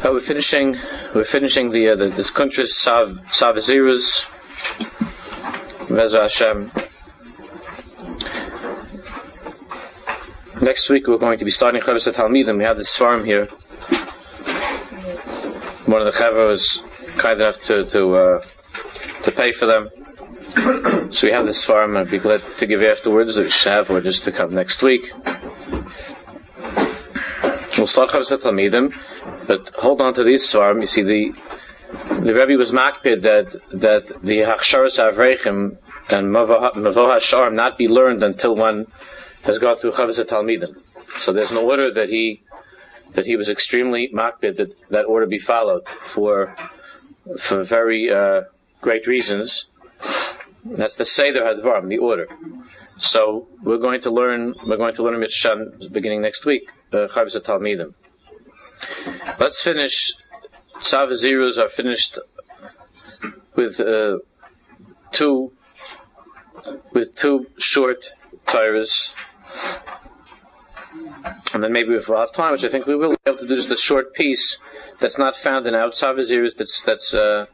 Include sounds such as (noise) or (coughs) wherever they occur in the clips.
Uh, we're finishing. We're finishing the uh, the this country's Sav Savazirus. Hashem. Next week we're going to be starting Chavis Talmidim. We have this farm here. One of the Chaver was kind enough to to uh, to pay for them. (coughs) So we have this farm. I'd be glad to give you afterwards, or Shav, or just to come next week. We'll start Chavis Talmidim, but hold on to these farm. You see the the Rebbe was makpid that that the Hachsharas Avreichim and Mavoh HaSharm not be learned until one has gone through Chavis Talmidim. So there's an order that he that he was extremely makpid that that order be followed for for very uh, great reasons. That's the Seder Hadvarim, the order. So we're going to learn we're going to learn Mitzshan beginning next week, uh, Chavis Talmidim. Let's finish. Tzav Zerus are finished with uh, two with two short tires. And then maybe if we'll have time, which I think we will be able to do just a short piece that's not found in our Tzav that's that's uh,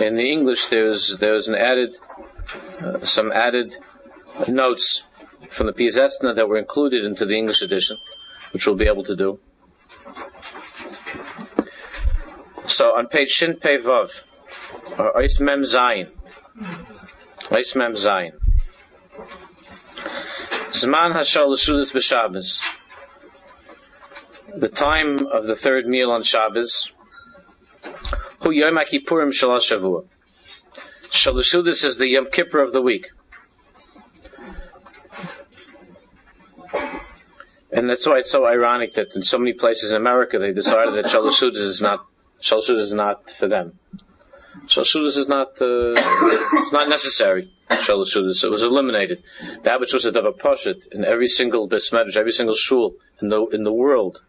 in the English there's there's an added uh, some added notes from the Piazetzna that were included into the English edition, which we'll be able to do. So on page Shin Pei Vav, or Ois Mem Zayin, Ois Mem Zayin, Zman Hashal L'Shudas B'Shabbos, the time of the third meal on Shabbos, Hu Yom HaKippurim Shalash Shavua. Shalashudas is the Yom Kippur of the week. And that's why it's so ironic that in so many places in America they decided that Shalashudas is not Shalashudas is not for them. Shalashudas is not uh, (coughs) it's not necessary. Shalashudas it was eliminated. That which was a davar in every single besmedrash, every single shul in the in the world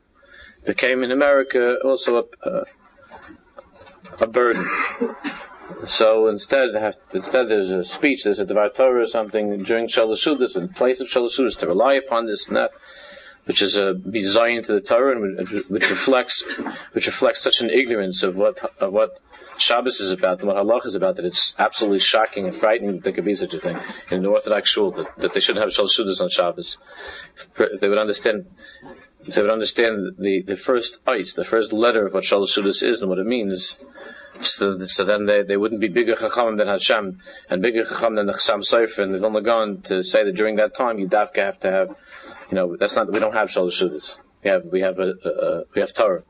became in America also a, a, a burden. So instead, have, instead there's a speech, there's a Devar Torah or something during Shalashudas, in place of Shalashudas, to rely upon this and that, which is a design to the Torah, and which reflects, which reflects such an ignorance of what of what Shabbos is about and what Halach is about that it's absolutely shocking and frightening that there could be such a thing in an Orthodox shul that, that they shouldn't have Shalashudas on Shabbos. If, they would understand if they would understand the, the first ice, the first letter of what Shalashudas is and what it means, so, so then they, they wouldn't be bigger chacham than Hashem and bigger chacham than the Chassam Sofer, and they've only gone to say that during that time you dafka have to have, you know, that's not we don't have shalosh shalashudas. We have we have a, a, a, we have Torah.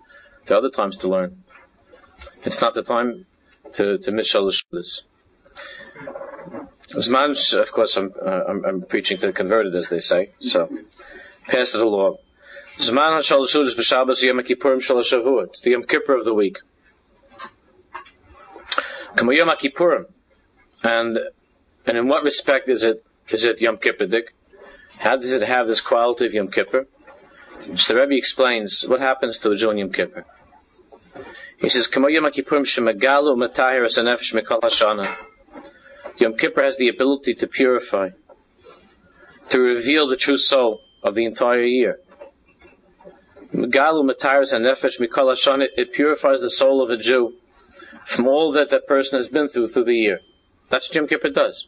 There are other times to learn. It's not the time to to miss shalosh shalashudas. Zman, of course, I'm, uh, I'm, I'm preaching to the converted, as they say. So, pass the law. Zman shalashudas b'Shabbos Yom Kippurim shalashavua. It's the Yom Kippur of the week. Kamo Yom Kippurim. And and in what respect is it is it Yom Kippurik? How does it have this quality of Yom Kippur? The Rebbe explains what happens to a Jew in Yom Kippur. He says, Yom Kippur has the ability to purify, to reveal the true soul of the entire year. It purifies the soul of a Jew from all that that person has been through through the year. That's what Yom Kippur does.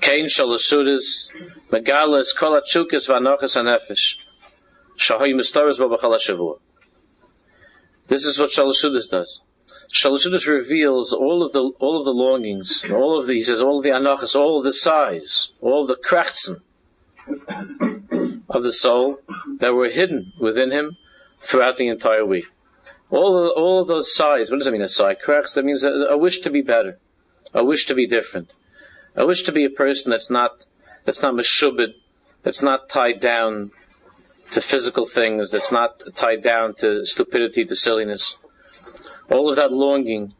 Kain shalasudas, megalas kol v'anochas hanefesh, shahoy b'bachal This is what Shalasudas does. Shalasudas reveals all of the all of the longings, all of the he says all of the anachas, all of the sighs, all the krachten of the soul that were hidden within him throughout the entire week. All of, all of those sighs, what does that mean, a sigh? Correct? That means a, a, wish to be better, a wish to be different, a wish to be a person that's not, that's not meshubed, that's not tied down to physical things, that's not tied down to stupidity, to silliness. All of that longing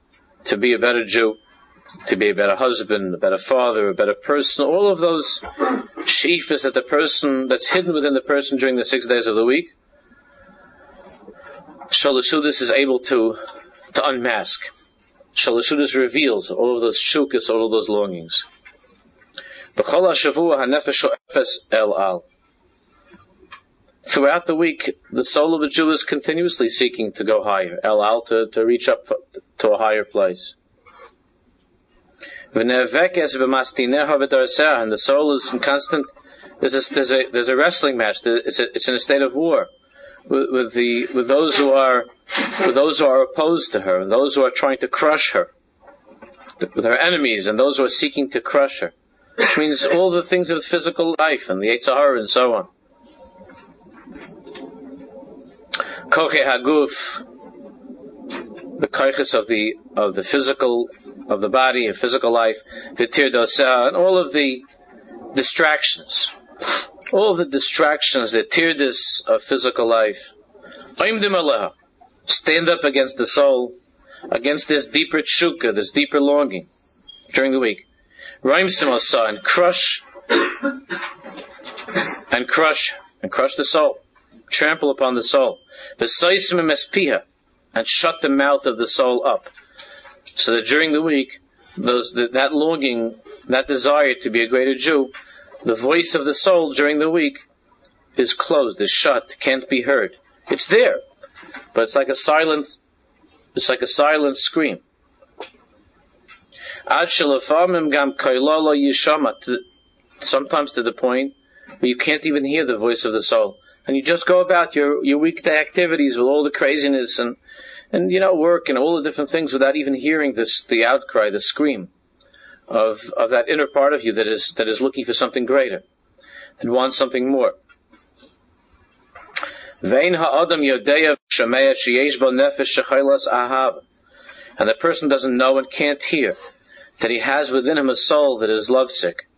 to be a better Jew, to be a better husband, a better father, a better person, all of those sheafas that the person, that's hidden within the person during the six days of the week, Shalashudis is able to, to unmask. Shalashudis reveals all of those shukas, all of those longings. Throughout the week, the soul of a Jew is continuously seeking to go higher, El Al, to, to reach up to a higher place. And the soul is in constant, there's a, there's a, there's a wrestling match, it's, a, it's in a state of war with, with, the, with those who are, with those who are opposed to her, and those who are trying to crush her, with her enemies, and those who are seeking to crush her. Which means all the things of physical life, and the Yetzer Hara, and so on. Koche Haguf, the koiches of the of the physical of the body and physical life, the tirdosa, and all of the distractions, all the distractions, the tirdis of physical life. Stand up against the soul, against this deeper tshuka, this deeper longing during the week. Raim and crush and crush and crush the soul trample upon the soul. And shut the mouth of the soul up. So that during the week, those, that longing, that desire to be a greater Jew, the voice of the soul during the week is closed, is shut, can't be heard. It's there, but it's like a silent, it's like a silent scream. Sometimes to the point where you can't even hear the voice of the soul. And you just go about your, your weekday activities with all the craziness and, and, you know, work and all the different things without even hearing this, the outcry, the scream of, of that inner part of you that is, that is looking for something greater and wants something more. And the person doesn't know and can't hear that he has within him a soul that is lovesick.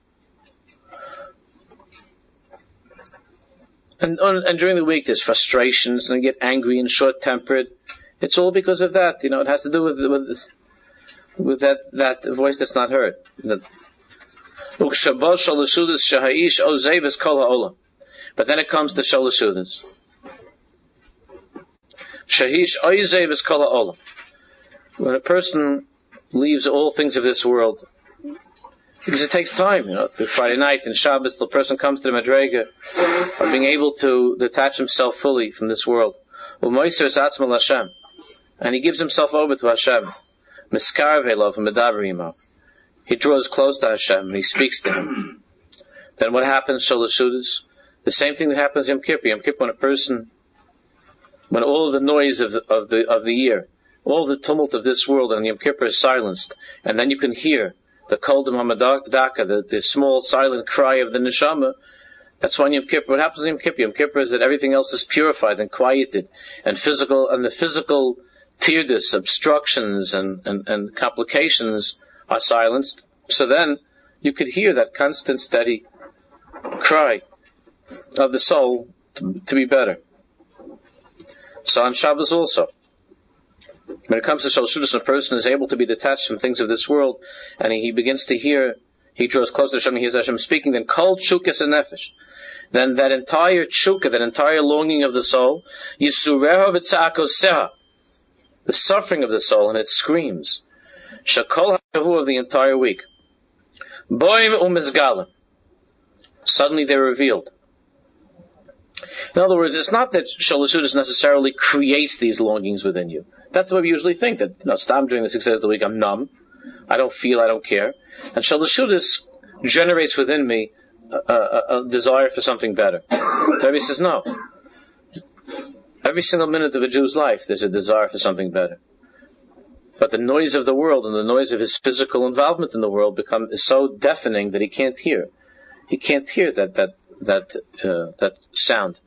And, and during the week, there's frustrations, and get angry and short-tempered. It's all because of that. You know, it has to do with with with that that voice that's not heard. But then it comes to Shalasudas. Shahish Oizev Kala Olam. When a person leaves all things of this world because it takes time, you know. The Friday night and Shabbos, the person comes to the Madrega of being able to detach himself fully from this world. And he gives himself over to Hashem. He draws close to Hashem and he speaks to him. Then what happens, Shalashudas? The same thing that happens in Yom Kippur. Yom Kippur, when a person, when all the noise of the, of the, of the year, all the tumult of this world and Yom Kippur is silenced, and then you can hear the Kol Hamadaka, the, the small silent cry of the neshama, that's why Yom Kippur, what happens in Yom Kippur? Yom Kippur is that everything else is purified and quieted, and physical, and the physical tirdis, obstructions, and, and, and complications are silenced. So then, you could hear that constant, steady cry of the soul to, to be better. So on Shabbos also. When it comes to Shalshudis, a person is able to be detached from things of this world, and he, begins to hear, he draws closer to Hashem, he hears Hashem speaking, then called Chukas and Nefesh. Then that entire chuka, that entire longing of the soul, Yisureha v'tza'akoseh, the suffering of the soul, and it screams. Shakol ha'ahu of the entire week. Boim umizgalim. Suddenly they're revealed. In other words, it's not that Shalashudis necessarily creates these longings within you. That's the way we usually think that, you know, stop during the six days of the week, I'm numb. I don't feel, I don't care. And Shalashudis generates within me a, a, a, desire for something better. (coughs) Rebbe says no. Every single minute of a Jew's life, there's a desire for something better. But the noise of the world and the noise of his physical involvement in the world become is so deafening that he can't hear. He can't hear that that that uh, that sound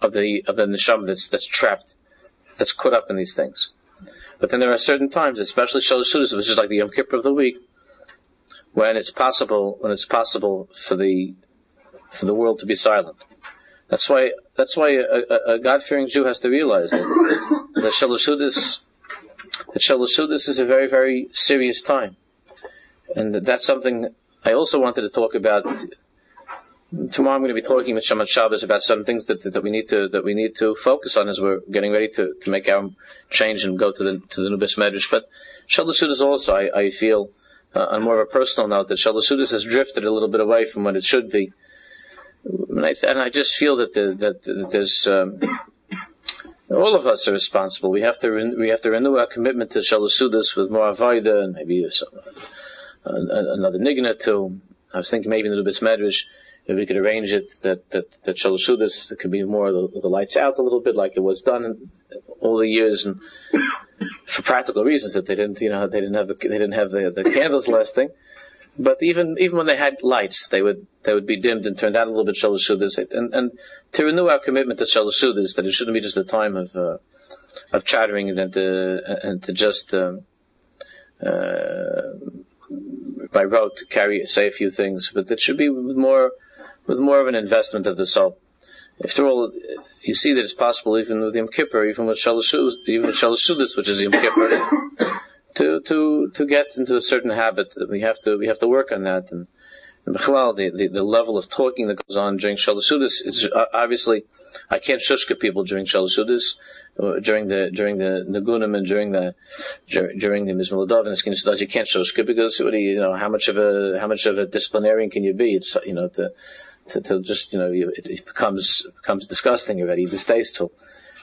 of the of the neshama that's that's trapped that's caught up in these things. But then there are certain times, especially Shalosh which is like the Yom Kippur of the week, when it's possible when it's possible for the for the world to be silent. That's why that's why a, a, a God fearing Jew has to realize that that Shalashudis that Shalashudis is a very very serious time, and that's something I also wanted to talk about tomorrow I'm going to be talking with Shaman Shabbos about some things that, that we need to that we need to focus on as we're getting ready to, to make our change and go to the to the Nubis Medrash. But Shalasudis also, I, I feel, uh, on more of a personal note, that Shalasudis has drifted a little bit away from what it should be. and I, and I just feel that the, that, that there's um, all of us are responsible. We have to re- we have to renew our commitment to Shalasudis with more avoida and maybe some, uh, another nigna too. I was thinking maybe a little bit medrash if we could arrange it that that that Shalasudis could be more the, the, lights out a little bit like it was done all the years and for practical reasons that they didn't you know they didn't have the, they didn't have the, the candles lasting. But even even when they had lights, they would they would be dimmed and turned out a little bit shalashudas. And and to renew our commitment to shalashudas, that it shouldn't be just a time of uh, of chattering and to and to just um, uh, by rote carry say a few things, but it should be more with more of an investment of the soul. After all, you see that it's possible even with Yom Kippur, even with Shalashudas, even with Shalashudas, which is Yom Kippur (coughs) to to to get into a certain habit. We have to we have to work on that. And, and the, the, the level of talking that goes on during Shalasudis is uh, obviously I can't shushka people during Shalasudis. Uh, during the during the Nagunim and during the during the Mizmaladov and the you can't shushka because what do you, you know how much of a how much of a disciplinarian can you be? It's you know to to, to just you know it, it becomes becomes disgusting already, distasteful.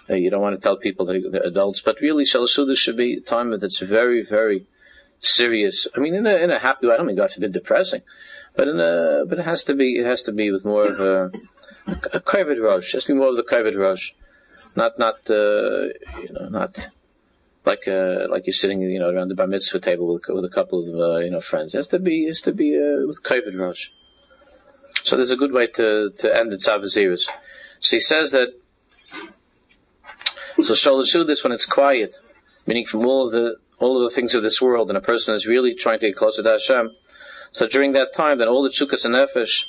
Uh, you don't want to tell people that they're adults, but really, Shalasuda should be a time that's very, very serious. I mean, in a, in a happy way. I don't mean God forbid depressing, but in a, but it has to be, it has to be with more of a, a, a rush. It has to be more of the koved rosh. Not, not, uh, you know, not like, uh, like you're sitting, you know, around the bar mitzvah table with, with a couple of, uh, you know, friends. It has to be, it has to be, uh, with koved rosh. So there's a good way to, to end the Tzavaziris. So he says that so Shalashu this when it's quiet, meaning from all of the all of the things of this world, and a person is really trying to get closer to Hashem. So during that time, then all the chukas and nefesh,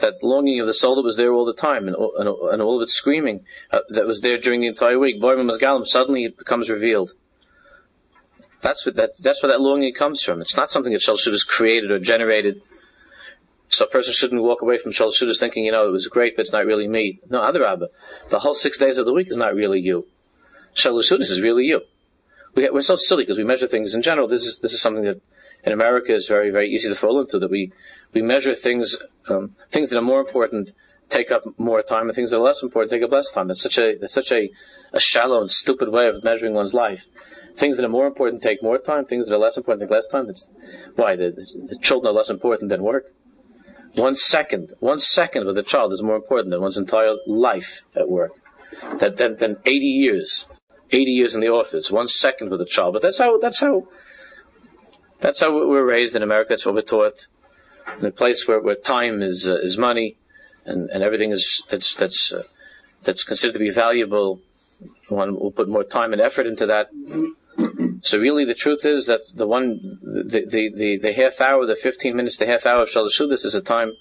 that longing of the soul that was there all the time, and, and, and all of its screaming uh, that was there during the entire week, suddenly it becomes revealed. That's what that that's where that longing comes from. It's not something that Shalshud has created or generated. So a person shouldn't walk away from Shalshud thinking, you know, it was great, but it's not really me. No, other Adarabba. The whole six days of the week is not really you. Shalusunis is really you. We, are so silly because we measure things in general. This is this is something that in America is very very easy to fall into. That we we measure things um, things that are more important take up more time, and things that are less important take up less time. It's such a it's such a, a shallow and stupid way of measuring one's life. Things that are more important take more time. Things that are less important take less time. That's why the, the children are less important than work. One second, one second with a child is more important than one's entire life at work. That than, than 80 years 80 years in the office, one second with a child. But that's how, that's how, that's how we're raised in America. That's what we're taught. In a place where, where time is, uh, is money and, and everything is, that's, that's, uh, that's considered to be valuable. One will put more time and effort into that. So really, the truth is that the one, the, the, the, the half hour, the 15 minutes, the half hour of Shalashudis is a time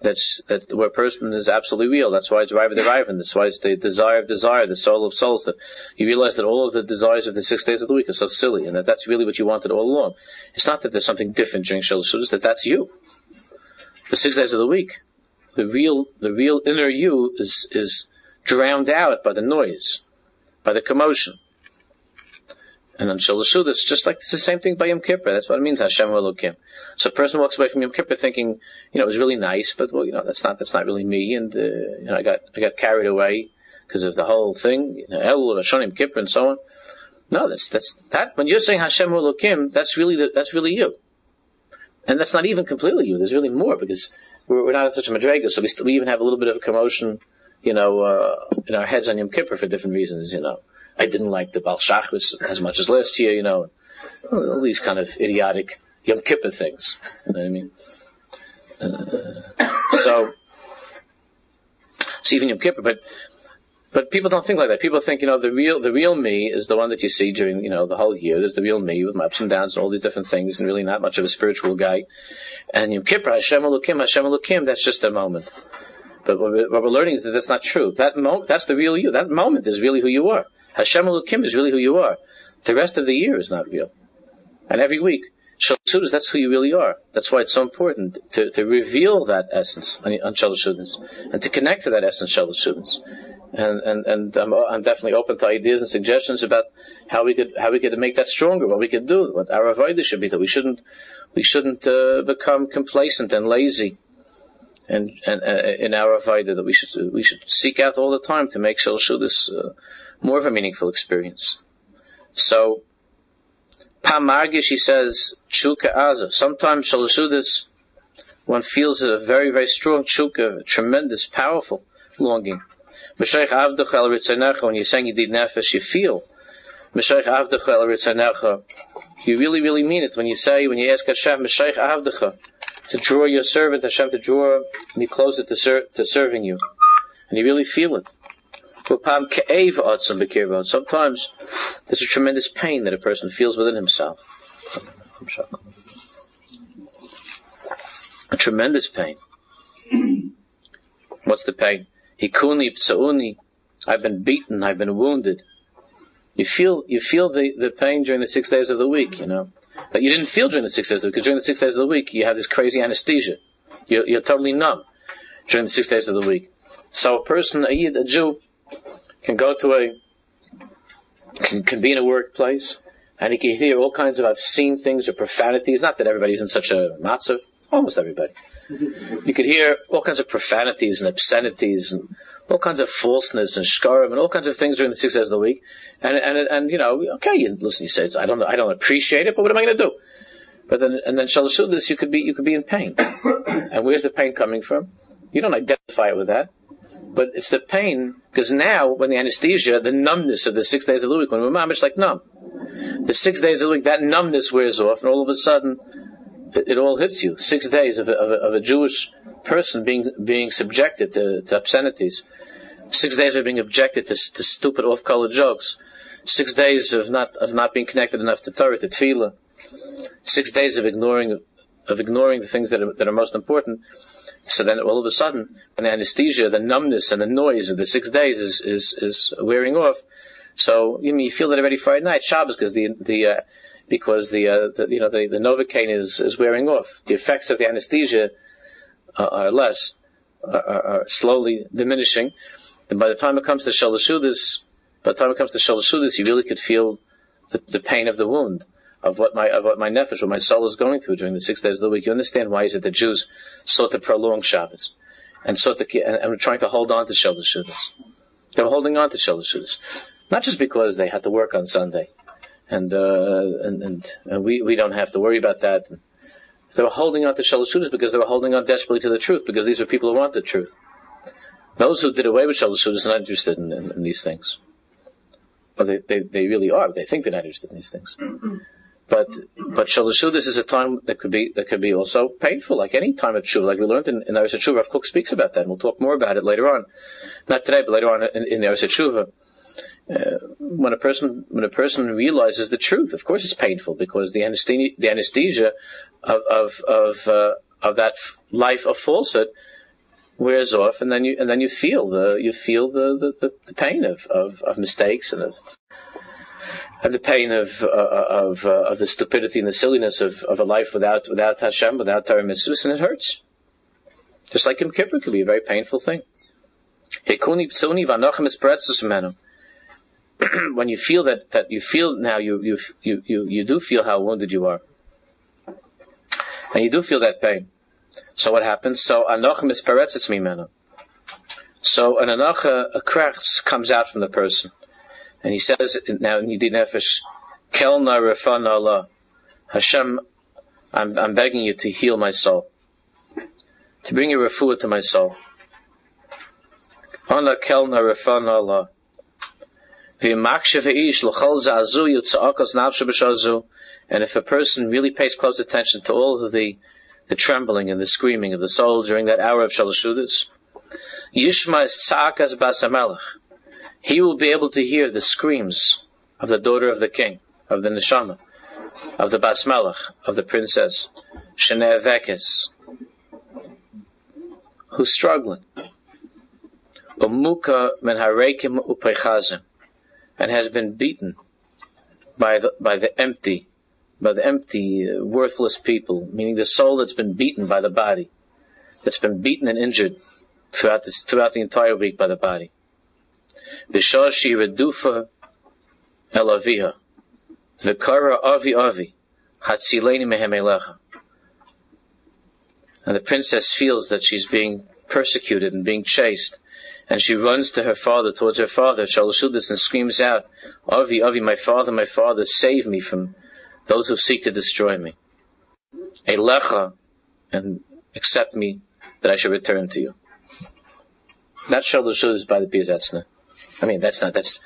that's that where person is absolutely real. That's why it's Riva the Riva. That's why it's the desire of desire, the soul of souls. That you realize that all of the desires of the six days of the week are so silly, and that that's really what you wanted all along. It's not that there's something different during Shal Sudas, that that's you. The six days of the week, the real, the real inner you is is drowned out by the noise, by the commotion. And on Shalashu, that's just like it's the same thing by Yom Kippur. That's what it means, Hashem Elokim. So a person walks away from Yom Kippur thinking, you know, it was really nice, but well, you know, that's not that's not really me, and uh, you know, I got I got carried away because of the whole thing, you know, El Yom Kippur and so on. No, that's that's that. When you're saying Hashem Elokim, that's really the, that's really you, and that's not even completely you. There's really more because we're, we're not in such a madrega, so we, st- we even have a little bit of a commotion, you know, uh, in our heads on Yom Kippur for different reasons, you know. I didn't like the Baal Shachris as much as last year, you know. All these kind of idiotic Yom Kippur things. You know what I mean? Uh, so, it's even Yom Kippur, but but people don't think like that. People think, you know, the real the real me is the one that you see during, you know, the whole year. There's the real me with my ups and downs and all these different things, and really not much of a spiritual guy. And Yom Kippur, Hashem Elokim, Hashem Elokim, that's just a moment. But what we're learning is that that's not true. That moment, that's the real you. That moment is really who you are. Hashem Elokim is really who you are. The rest of the year is not real. And every week, Shalasudas, that's who you really are. That's why it's so important to, to reveal that essence on, on and to connect to that essence Shalasudas. And, and, and I'm, I'm, definitely open to ideas and suggestions about how we could, how we could make that stronger, what we could do, what our avodah should be, that we shouldn't, we shouldn't uh, become complacent and lazy and, and uh, in our avodah that we should we should seek out all the time to make Shalshudas uh, more of a meaningful experience. So, Pamargish, he says, Chuka Aza. Sometimes Shalshudas, one feels a very, very strong chuka, tremendous, powerful longing. When you're saying you did nefesh, you feel. You really, really mean it when you say, when you ask Hashem, to draw your servant, Hashem, to draw me closer to, ser- to serving you. And you really feel it. Sometimes there's a tremendous pain that a person feels within himself. A tremendous pain. (clears throat) What's the pain? Hikuni. I've been beaten. I've been wounded. You feel you feel the, the pain during the six days of the week. You know that you didn't feel during the six days of the week, because during the six days of the week you have this crazy anesthesia. You're, you're totally numb during the six days of the week. So a person, a Jew, can go to a can, can be in a workplace and he can hear all kinds of obscene things or profanities. Not that everybody's in such a matzav, almost everybody. (laughs) You could hear all kinds of profanities and obscenities and all kinds of falseness and shkarim and all kinds of things during the six days of the week. And, and, and, you know, okay, you listen, you say, I don't, I don't appreciate it, but what am I going to do? But then, and then Shalashudis, you could be, you could be in pain. (coughs) and where's the pain coming from? You don't identify it with that. But it's the pain, because now, when the anesthesia, the numbness of the six days of the week, when we're mamish like numb. The six days of the week, that numbness wears off, and all of a sudden, it, it all hits you. Six days of a, of a, of a Jewish person being, being subjected to, to obscenities. Six days of being objected to, to stupid off-color jokes. Six days of not, of not being connected enough to Torah, to Tefillah. Six days of ignoring, of ignoring the things that are, that are most important. So then all of a sudden, when the anesthesia, the numbness and the noise of the six days is, is, is wearing off, so you, you feel that already Friday night, Shabbos, because the, the, uh, because the, uh, the, you know, the, the Novocaine is, is wearing off. The effects of the anesthesia are, are less, are, are, slowly diminishing. And by the time it comes to Shalashudis, by the time it comes to Shalashudis, you really could feel the, the pain of the wound of what my of what my nefesh, what my soul is going through during the six days of the week. You understand why is it the Jews sought to prolong Shabbos and sought to and, and were trying to hold on to Shalashudis. They were holding on to Shalashudis, not just because they had to work on Sunday, and uh, and, and, and we we don't have to worry about that. They were holding on to Shalashudis because they were holding on desperately to the truth because these were people who want the truth. Those who did away with Shalashudis are not interested in, in, in these things. Well, they, they, they really are. They think they're not interested in these things. But but Shalashudis is a time that could be that could be also painful, like any time of tshuva. Like we learned in, in the Aris Tshuva, Kook speaks about that, and we'll talk more about it later on. Not today, but later on in, in the Aris Tshuva. Uh, when a person when a person realizes the truth, of course it's painful because the anesthesia the anesthesia of of of, uh, of that life of falsehood wears off, and then you and then you feel the you feel the the, the pain of, of, of mistakes and of and the pain of uh, of uh, of the stupidity and the silliness of, of a life without without Hashem, without Torah mitzvahs, and it hurts. Just like Yom Kippur it could be a very painful thing. (clears throat) when you feel that, that you feel now you, you you you you do feel how wounded you are, and you do feel that pain. So what happens? So anoch misperetzes mimenu. So an anocha a comes out from the person. And he says now in Yidin Nefesh, Kelna Refan Allah. Hashem, I'm, I'm begging you to heal my soul. To bring your refuah to my soul. Ana Kelna Refan Allah. And if a person really pays close attention to all of the, the trembling and the screaming of the soul during that hour of Shalashudis, Yishma is Tza'akas Basamelech he will be able to hear the screams of the daughter of the king, of the neshama, of the basmelech, of the princess, Sheneh Vekes, who's struggling. Umuka men harekim upechazim, and has been beaten by the, by the empty, by the empty, uh, worthless people, meaning the soul that's been beaten by the body, that's been beaten and injured throughout this, throughout the entire week by the body. Vishashi redufa elaviha. Vikara avi avi. Hatzileni mehemelecha. and the princess feels that she's being persecuted and being chased, and she runs to her father, towards her father, Shalashudis, and screams out, Avi, Avi, my father, my father, save me from those who seek to destroy me. Elecha, and accept me that I should return to you. That's Shalashudis by the Piazetzna. I mean, that's not, that's,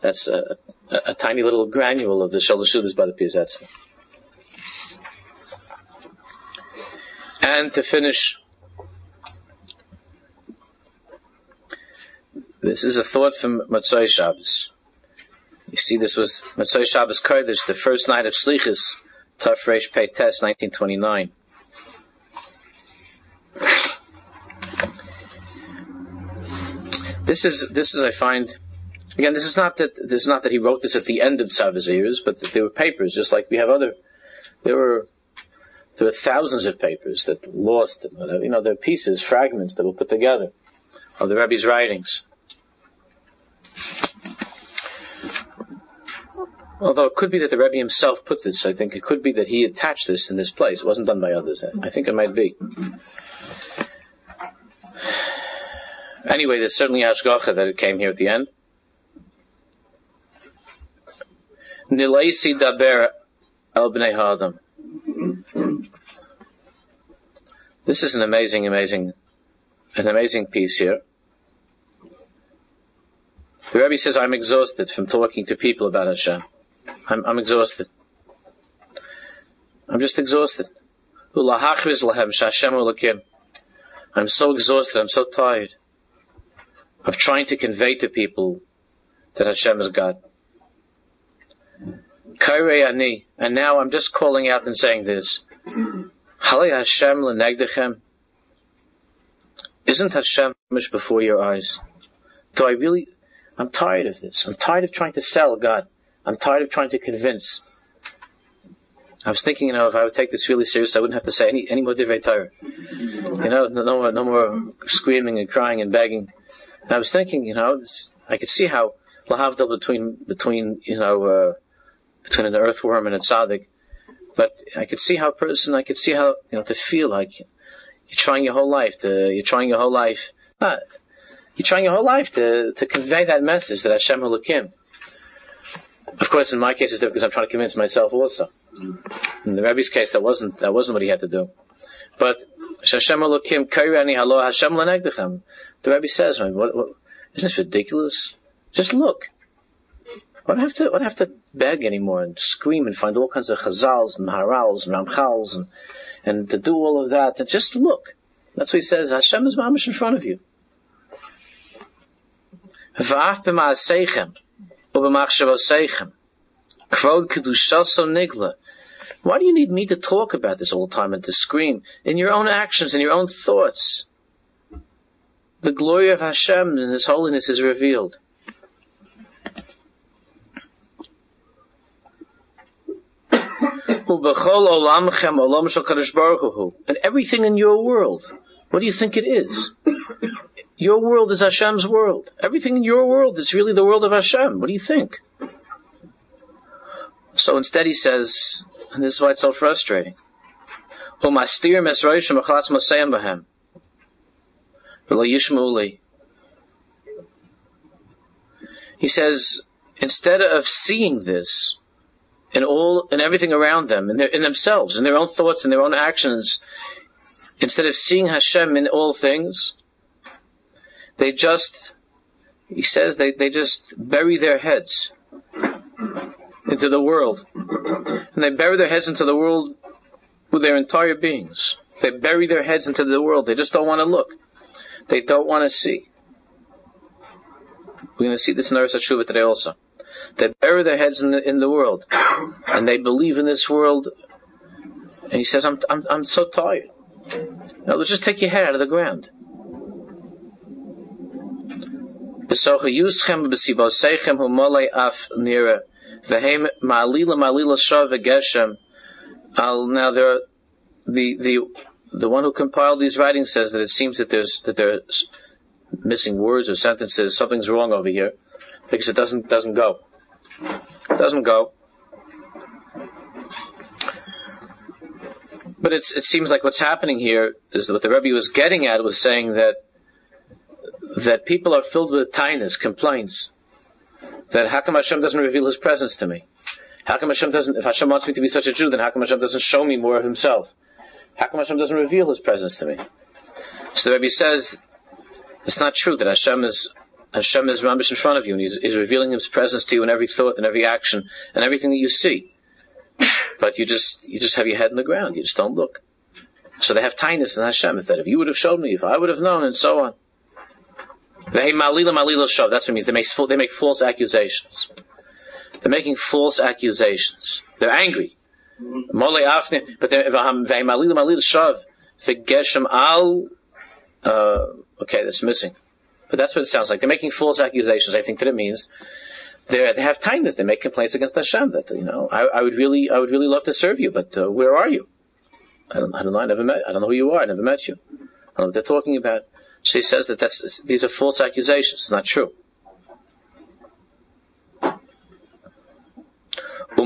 that's a, a, a tiny little granule of the Shalashudis by the Piazetzna. And to finish, this is a thought from Matzoi Shabbos. You see, this was Matzoi Shabbos Kodesh, the first night of Slichus, Taf Reish Pei Tes, 1929. This is this is I find again. This is not that this is not that he wrote this at the end of Tzavazir's, but that there were papers, just like we have other. There were there were thousands of papers that lost, you know, there are pieces, fragments that were put together of the Rebbe's writings. Although it could be that the Rebbe himself put this, I think it could be that he attached this in this place. It wasn't done by others. I think it might be. Anyway, there's certainly Hashgacha that it came here at the end. Nilaisi daber. This is an amazing, amazing, an amazing piece here. The Rebbe says, I'm exhausted from talking to people about Hashem. I'm, I'm exhausted. I'm just exhausted. I'm so exhausted, I'm so tired of trying to convey to people that Hashem is God. Kairei ani, and now I'm just calling out and saying this. Hali Hashem lenegdechem. Isn't Hashem before your eyes? Do I really? I'm tired of this. I'm tired of trying to sell God. I'm tired of trying to convince. I was thinking, you know, if I would take this really serious, I wouldn't have to say any, any more divrei Torah. You know, no, no more, no more screaming and crying and begging. And I was thinking, you know, I could see how lahavdil between between you know uh, between an earthworm and a tzaddik. But I could see how a person, I could see how, you know, to feel like you're trying your whole life to, you're trying your whole life, not, you're trying your whole life to, to convey that message that Hashem Elokim. Of course, in my case, it's different because I'm trying to convince myself also. In the Rebbe's case, that wasn't, that wasn't what he had to do. But, Hashem Elokim, Kairani Halo Hashem Lenegdechem. The Rebbe says, what, what, isn't this ridiculous? Just look. I don't have to, I don't have to beg anymore and scream and find all kinds of chazals and maharals and ramchals and, and to do all of that. And just look. That's what he says. Hashem is mamish in front of you. Why do you need me to talk about this all the time and to scream? In your own actions, in your own thoughts. The glory of Hashem and His holiness is revealed. And everything in your world, what do you think it is? Your world is Hashem's world. Everything in your world is really the world of Hashem. What do you think? So instead he says, and this is why it's so frustrating. He says, instead of seeing this, in all in everything around them, in, their, in themselves, in their own thoughts, in their own actions, instead of seeing Hashem in all things, they just, he says, they, they just bury their heads into the world. And they bury their heads into the world with their entire beings. They bury their heads into the world. They just don't want to look. They don't want to see. We're going to see this in the Eretz today also. They bury their heads in the, in the world. And they believe in this world. And he says, I'm, I'm, I'm so tired. Now let's just take your head out of the ground. Now there, the the the one who compiled these writings says that it seems that there's that there's missing words or sentences. Something's wrong over here because it doesn't doesn't go. It doesn't go. but it seems like what's happening here is what the Rebbe was getting at was saying that that people are filled with tinus, complaints. That how come Hashem doesn't reveal His presence to me? How come Hashem doesn't? If Hashem wants me to be such a Jew, then how come Hashem doesn't show me more of Himself? How come Hashem doesn't reveal His presence to me? So the Rebbe says it's not true that Hashem is Hashem is Ramish in front of you, and he's, he's revealing His presence to you in every thought and every action and everything that you see. (coughs) But you just you just have your head in the ground. You just don't look. So they have tinus in Hashem. That if you would have showed me, if I would have known, and so on. They malila malila shav. That's what it means. They make they make false accusations. They're making false accusations. They're angry. Afne, but they're malila malila shav. Al. Uh, okay, that's missing. But that's what it sounds like. They're making false accusations. I think that it means they have kindness. They make complaints against Hashem that you know I, I would really I would really love to serve you, but uh, where are you? I don't I don't know. I never met. I don't know who you are. I never met you. I don't know what they're talking about. She says that that's these are false accusations. It's not true. They're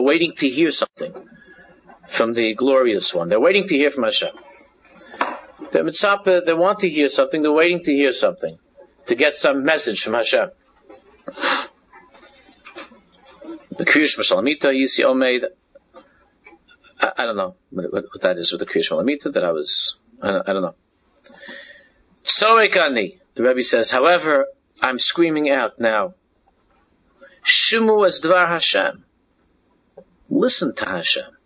waiting to hear something from the glorious one. They're waiting to hear from Hashem. They're mitzapa, they want to hear something, they're waiting to hear something, to get some message from Hashem. The Kriyish Masalamita, Yisi Omeid, I, I, don't know what, what, that is with the Kriyish Masalamita that I was, I don't, I don't know. Soekani, the Rebbe says, however, I'm screaming out now. Shimu es Dvar Hashem. Listen to Hashem.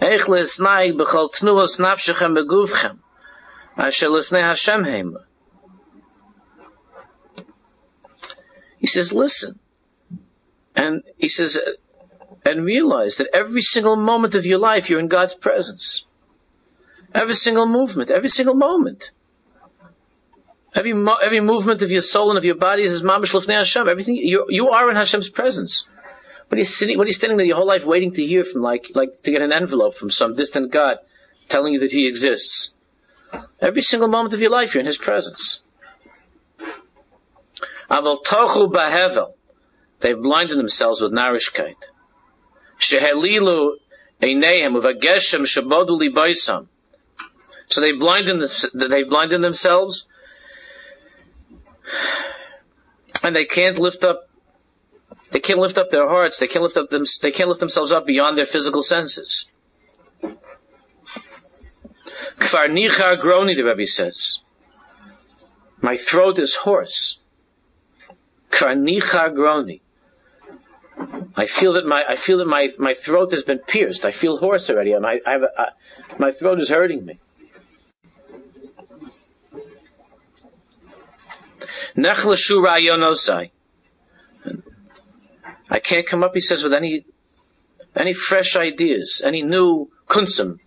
Eichle naig bechol tnuos nafshechem beguvchem. Asher lifnei Hashem. He says, listen. And he says, and realize that every single moment of your life, you're in God's presence. Every single movement, every single moment. Every, every movement of your soul and of your body is mamish lefnei Hashem. Everything, you, you are in Hashem's presence. But he's sitting, what he's standing there your whole life waiting to hear from, like, like to get an envelope from some distant God telling you that he exists. Every single moment of your life, you're in his presence. Aval tochu bahevel. They've blinded themselves with narishkeit. Shehelilu einehem uvageshem shabodu libaisam. So they blinded, they blinded themselves, and they can't lift up they can't lift up their hearts. They can't lift up them. They can't lift themselves up beyond their physical senses. Kfar nichar groni, the Rebbe says. My throat is hoarse. Kfar nichar groni. I feel that my I feel that my, my throat has been pierced. I feel hoarse already. My I have a, I, my throat is hurting me. Nechlashu rayonosai. I can't come up, he says, with any any fresh ideas, any new kunsum,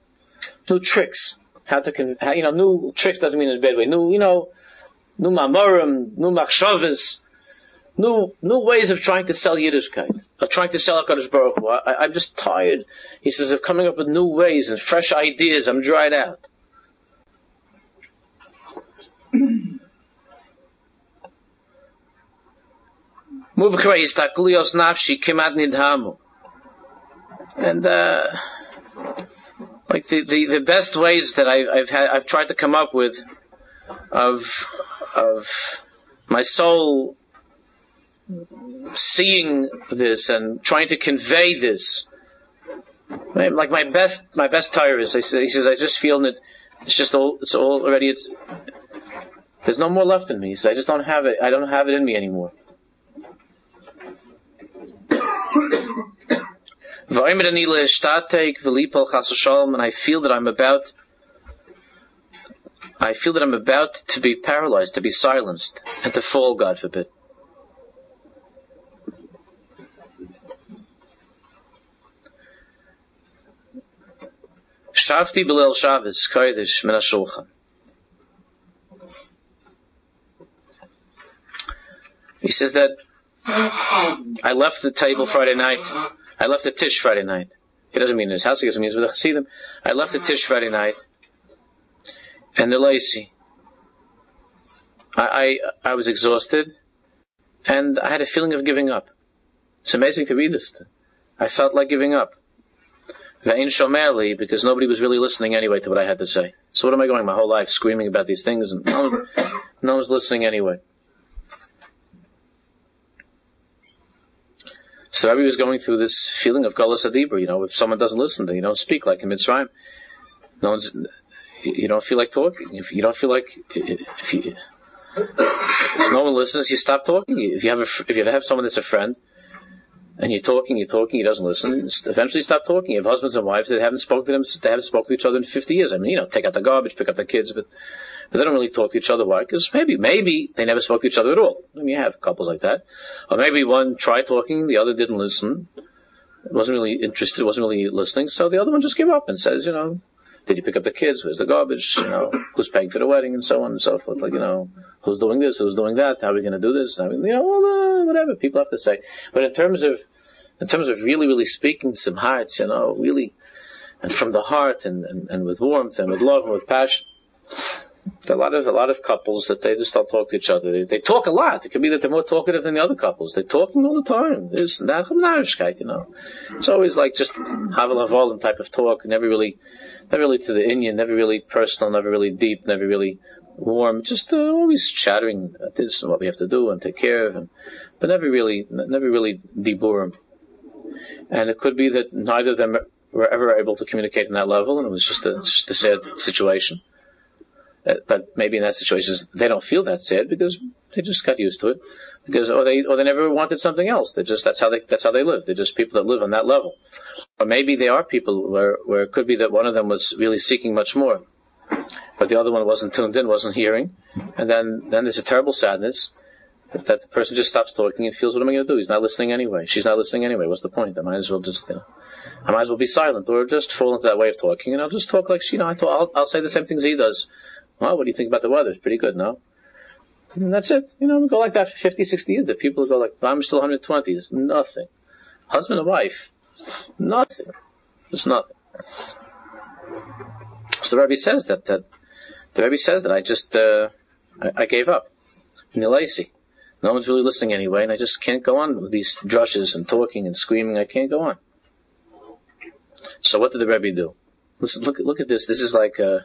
new tricks. How to, how, you know, new tricks doesn't mean in a bad way. New, you know, new mamorim, new machshavas, new new ways of trying to sell Yiddishkeit, of trying to sell Hakadosh Baruch Hu. I, I'm just tired. He says of coming up with new ways and fresh ideas. I'm dried out. Nafshi nidhamu. And, uh, like the, the, the best ways that I, I've had, I've tried to come up with of, of my soul seeing this and trying to convey this. Like my best, my best tire is, he says, I just feel that it's just all, it's all already, it's, there's no more left in me. Says, I just don't have it, I don't have it in me anymore. And I feel that I'm about I feel that I'm about to be paralyzed, to be silenced, and to fall, God forbid. Shavti Bilal Shabbos, Kodesh, Min He says that I left the table Friday night. I left the Tish Friday night. He doesn't mean in his house, he doesn't mean with the Chassidim. I left the Tish Friday night. And the lacy. I, I, I was exhausted. And I had a feeling of giving up. It's amazing to read this. I felt like giving up. Ve'in shomeli, because nobody was really listening anyway to what I had to say. So what am I going my whole life screaming about these things and no, one, no one's listening anyway. So everybody was going through this feeling of Golas Adibra, you know, if someone doesn't listen, then you don't speak like in Mitzrayim. No one's, you don't feel like talking. If you don't feel like, if you, if no one listens, you stop talking. If you have a, if you have someone that's a friend, and you're talking, you're talking, he doesn't listen. Eventually, stop talking. You have husbands and wives that haven't spoken to them, they haven't spoken to each other in 50 years. I mean, you know, take out the garbage, pick up the kids, but, but they don't really talk to each other. Why? Because maybe, maybe they never spoke to each other at all. I mean, you have couples like that. Or maybe one tried talking, the other didn't listen, wasn't really interested, wasn't really listening, so the other one just gave up and says, you know, did you pick up the kids? Where's the garbage? You know, who's paying for the wedding and so on and so forth. Like, you know, who's doing this? Who's doing that? How are we going to do this? I mean, you know, uh, whatever people have to say. But in terms of, in terms of really, really speaking to some hearts, you know, really, and from the heart and, and, and with warmth and with love and with passion. A lot of a lot of couples that they just don't talk to each other. They, they talk a lot. It could be that they're more talkative than the other couples. They're talking all the time. There's you know. It's always like just havel type of talk, never really never really to the Indian, never really personal, never really deep, never really warm, just uh, always chattering at this and what we have to do and take care of, and, but never really, never really diburim. And it could be that neither of them were ever able to communicate on that level, and it was just a, just a sad situation. Uh, but maybe in that situation, they don't feel that sad because they just got used to it. Because, or they, or they never wanted something else. They just, that's how they, that's how they live. They're just people that live on that level. Or maybe they are people where, where it could be that one of them was really seeking much more. But the other one wasn't tuned in, wasn't hearing. And then, then there's a terrible sadness that that the person just stops talking and feels, what am I going to do? He's not listening anyway. She's not listening anyway. What's the point? I might as well just, you know, I might as well be silent or just fall into that way of talking and I'll just talk like, you know, I talk, I'll, I'll say the same things he does. Well, what do you think about the weather? It's pretty good, no? And that's it. You know, we go like that for 50, 60 years. The people go like, I'm still 120. It's nothing. Husband and wife, nothing. It's nothing. So the Rebbe says that, that the Rebbe says that I just, uh, I, I gave up. lazy. No one's really listening anyway, and I just can't go on with these drushes and talking and screaming. I can't go on. So what did the Rebbe do? Listen, look, look at this. This is like, uh,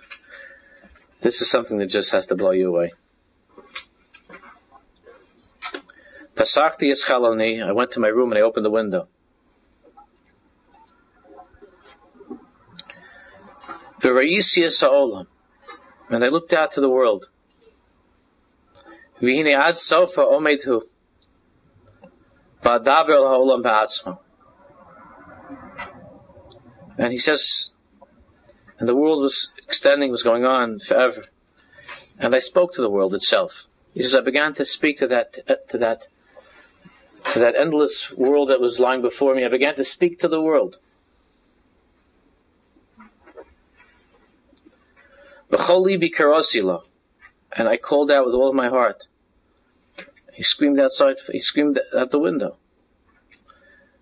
this is something that just has to blow you away. Pasachti Yischaloni, I went to my room and I opened the window. V'ra'isi Sa'olam, and I looked out to the world. V'hine ad sofa ometu, v'adaber ha'olam ba'atzma. And he says, and the world was extending, was going on forever. And I spoke to the world itself. He says, I began to speak to that, uh, to that, to that endless world that was lying before me. I began to speak to the world. And I called out with all of my heart. He screamed outside, he screamed at the window.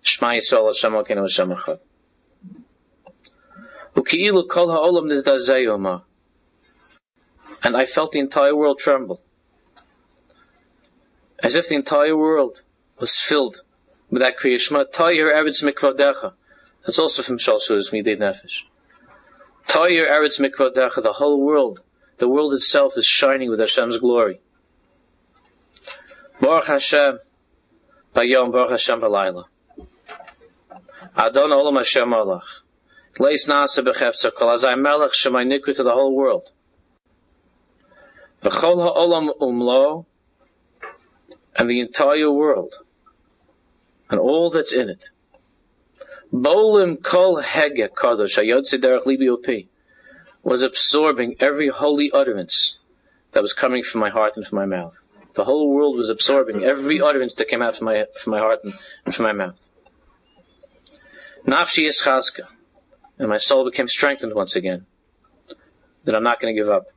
Shema Yisrael Hashem Elokeinu Hashem. And I felt the entire world tremble. As if the entire world was filled with that Kriyashma. Tayir Eretz Mikvadecha. That's also from Shalshudas Midei Nefesh. Tayir Eretz Mikvadecha. The whole world, the world itself is shining with Hashem's glory. Baruch Hashem, Bayom Baruch Hashem Balayla. Adon Olam Hashem Olach. Leis Nasa Bechefza Kol Azai Melech Shemai Nikri to the whole world. V'chol ha'olam umlo, and the entire world, and all that's in it. Bolim kol hege kadosh hayotze derech libi was absorbing every holy utterance that was coming from my heart and from my mouth. The whole world was absorbing every utterance that came out from my, from my heart and, and from my mouth. Nafshi is And my soul became strengthened once again. That I'm not going to give up.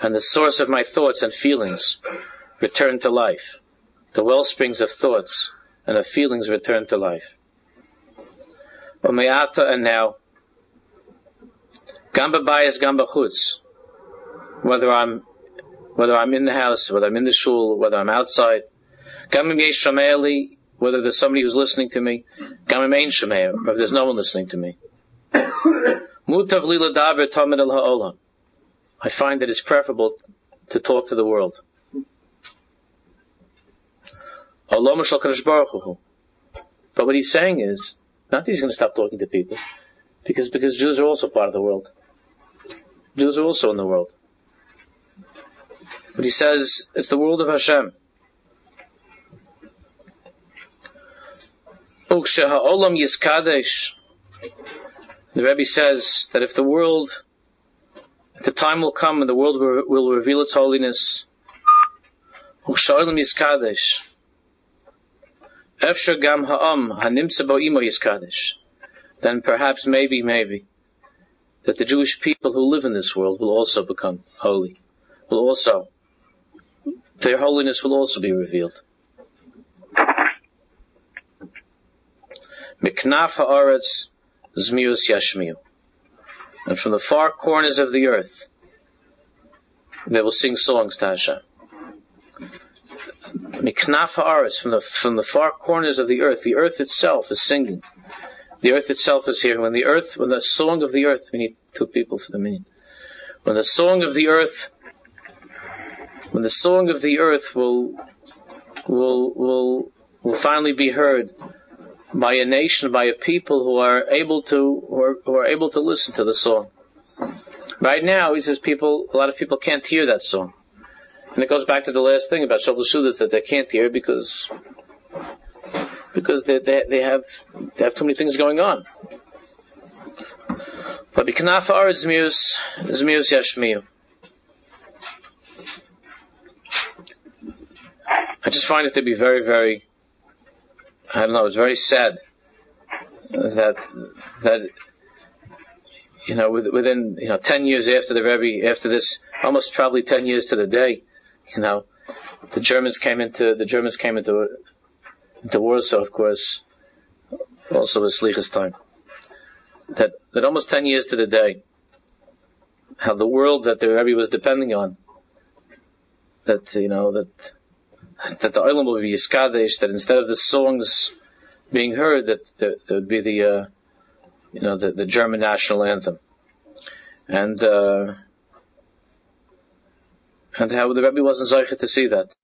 And the source of my thoughts and feelings returned to life. The well springs of thoughts and of feelings returned to life. Umayata and now, Gamba bias, gamba chutz. Whether I'm whether I'm in the house, whether I'm in the shul, whether I'm outside. Whether there's somebody who's listening to me. Or if there's no one listening to me. I find that it's preferable to talk to the world. But what he's saying is, not that he's going to stop talking to people, because because Jews are also part of the world. Jews are also in the world. But he says it's the world of Hashem. The Rebbe says that if the world, if the time will come and the world will, will reveal its holiness, then perhaps, maybe, maybe, that the Jewish people who live in this world will also become holy. Will also, their holiness will also be revealed. Miknaf ha'aretz zmius yashmiu. And from the far corners of the earth, they will sing songs to Hashem. Miknaf ha'aretz, from the, from the far corners of the earth, the earth itself is singing. The earth itself is here. When the earth, when the song of the earth, we need two people for the meaning. When the song of the earth, when the song of the earth will, will, will, will finally be heard by a nation, by a people who are able to, who are, who are able to listen to the song. Right now, he says people, a lot of people can't hear that song. And it goes back to the last thing about Shabbat that they can't hear because because they, they, they have they have too many things going on. But zmius zmius. I just find it to be very, very, I don't know, it's very sad that that you know within you know ten years after the Rebbe, after this, almost probably ten years to the day, you know, the Germans came into the Germans came into into Warsaw, of course, also a Slichas time. That, that almost 10 years to the day, how the world that the Rebbe was depending on, that, you know, that, that the island will be Yiskadesh, that instead of the songs being heard, that there, there would be the, uh, you know, the, the German national anthem. And, uh, and how the Rebbe wasn't zeicher to see that.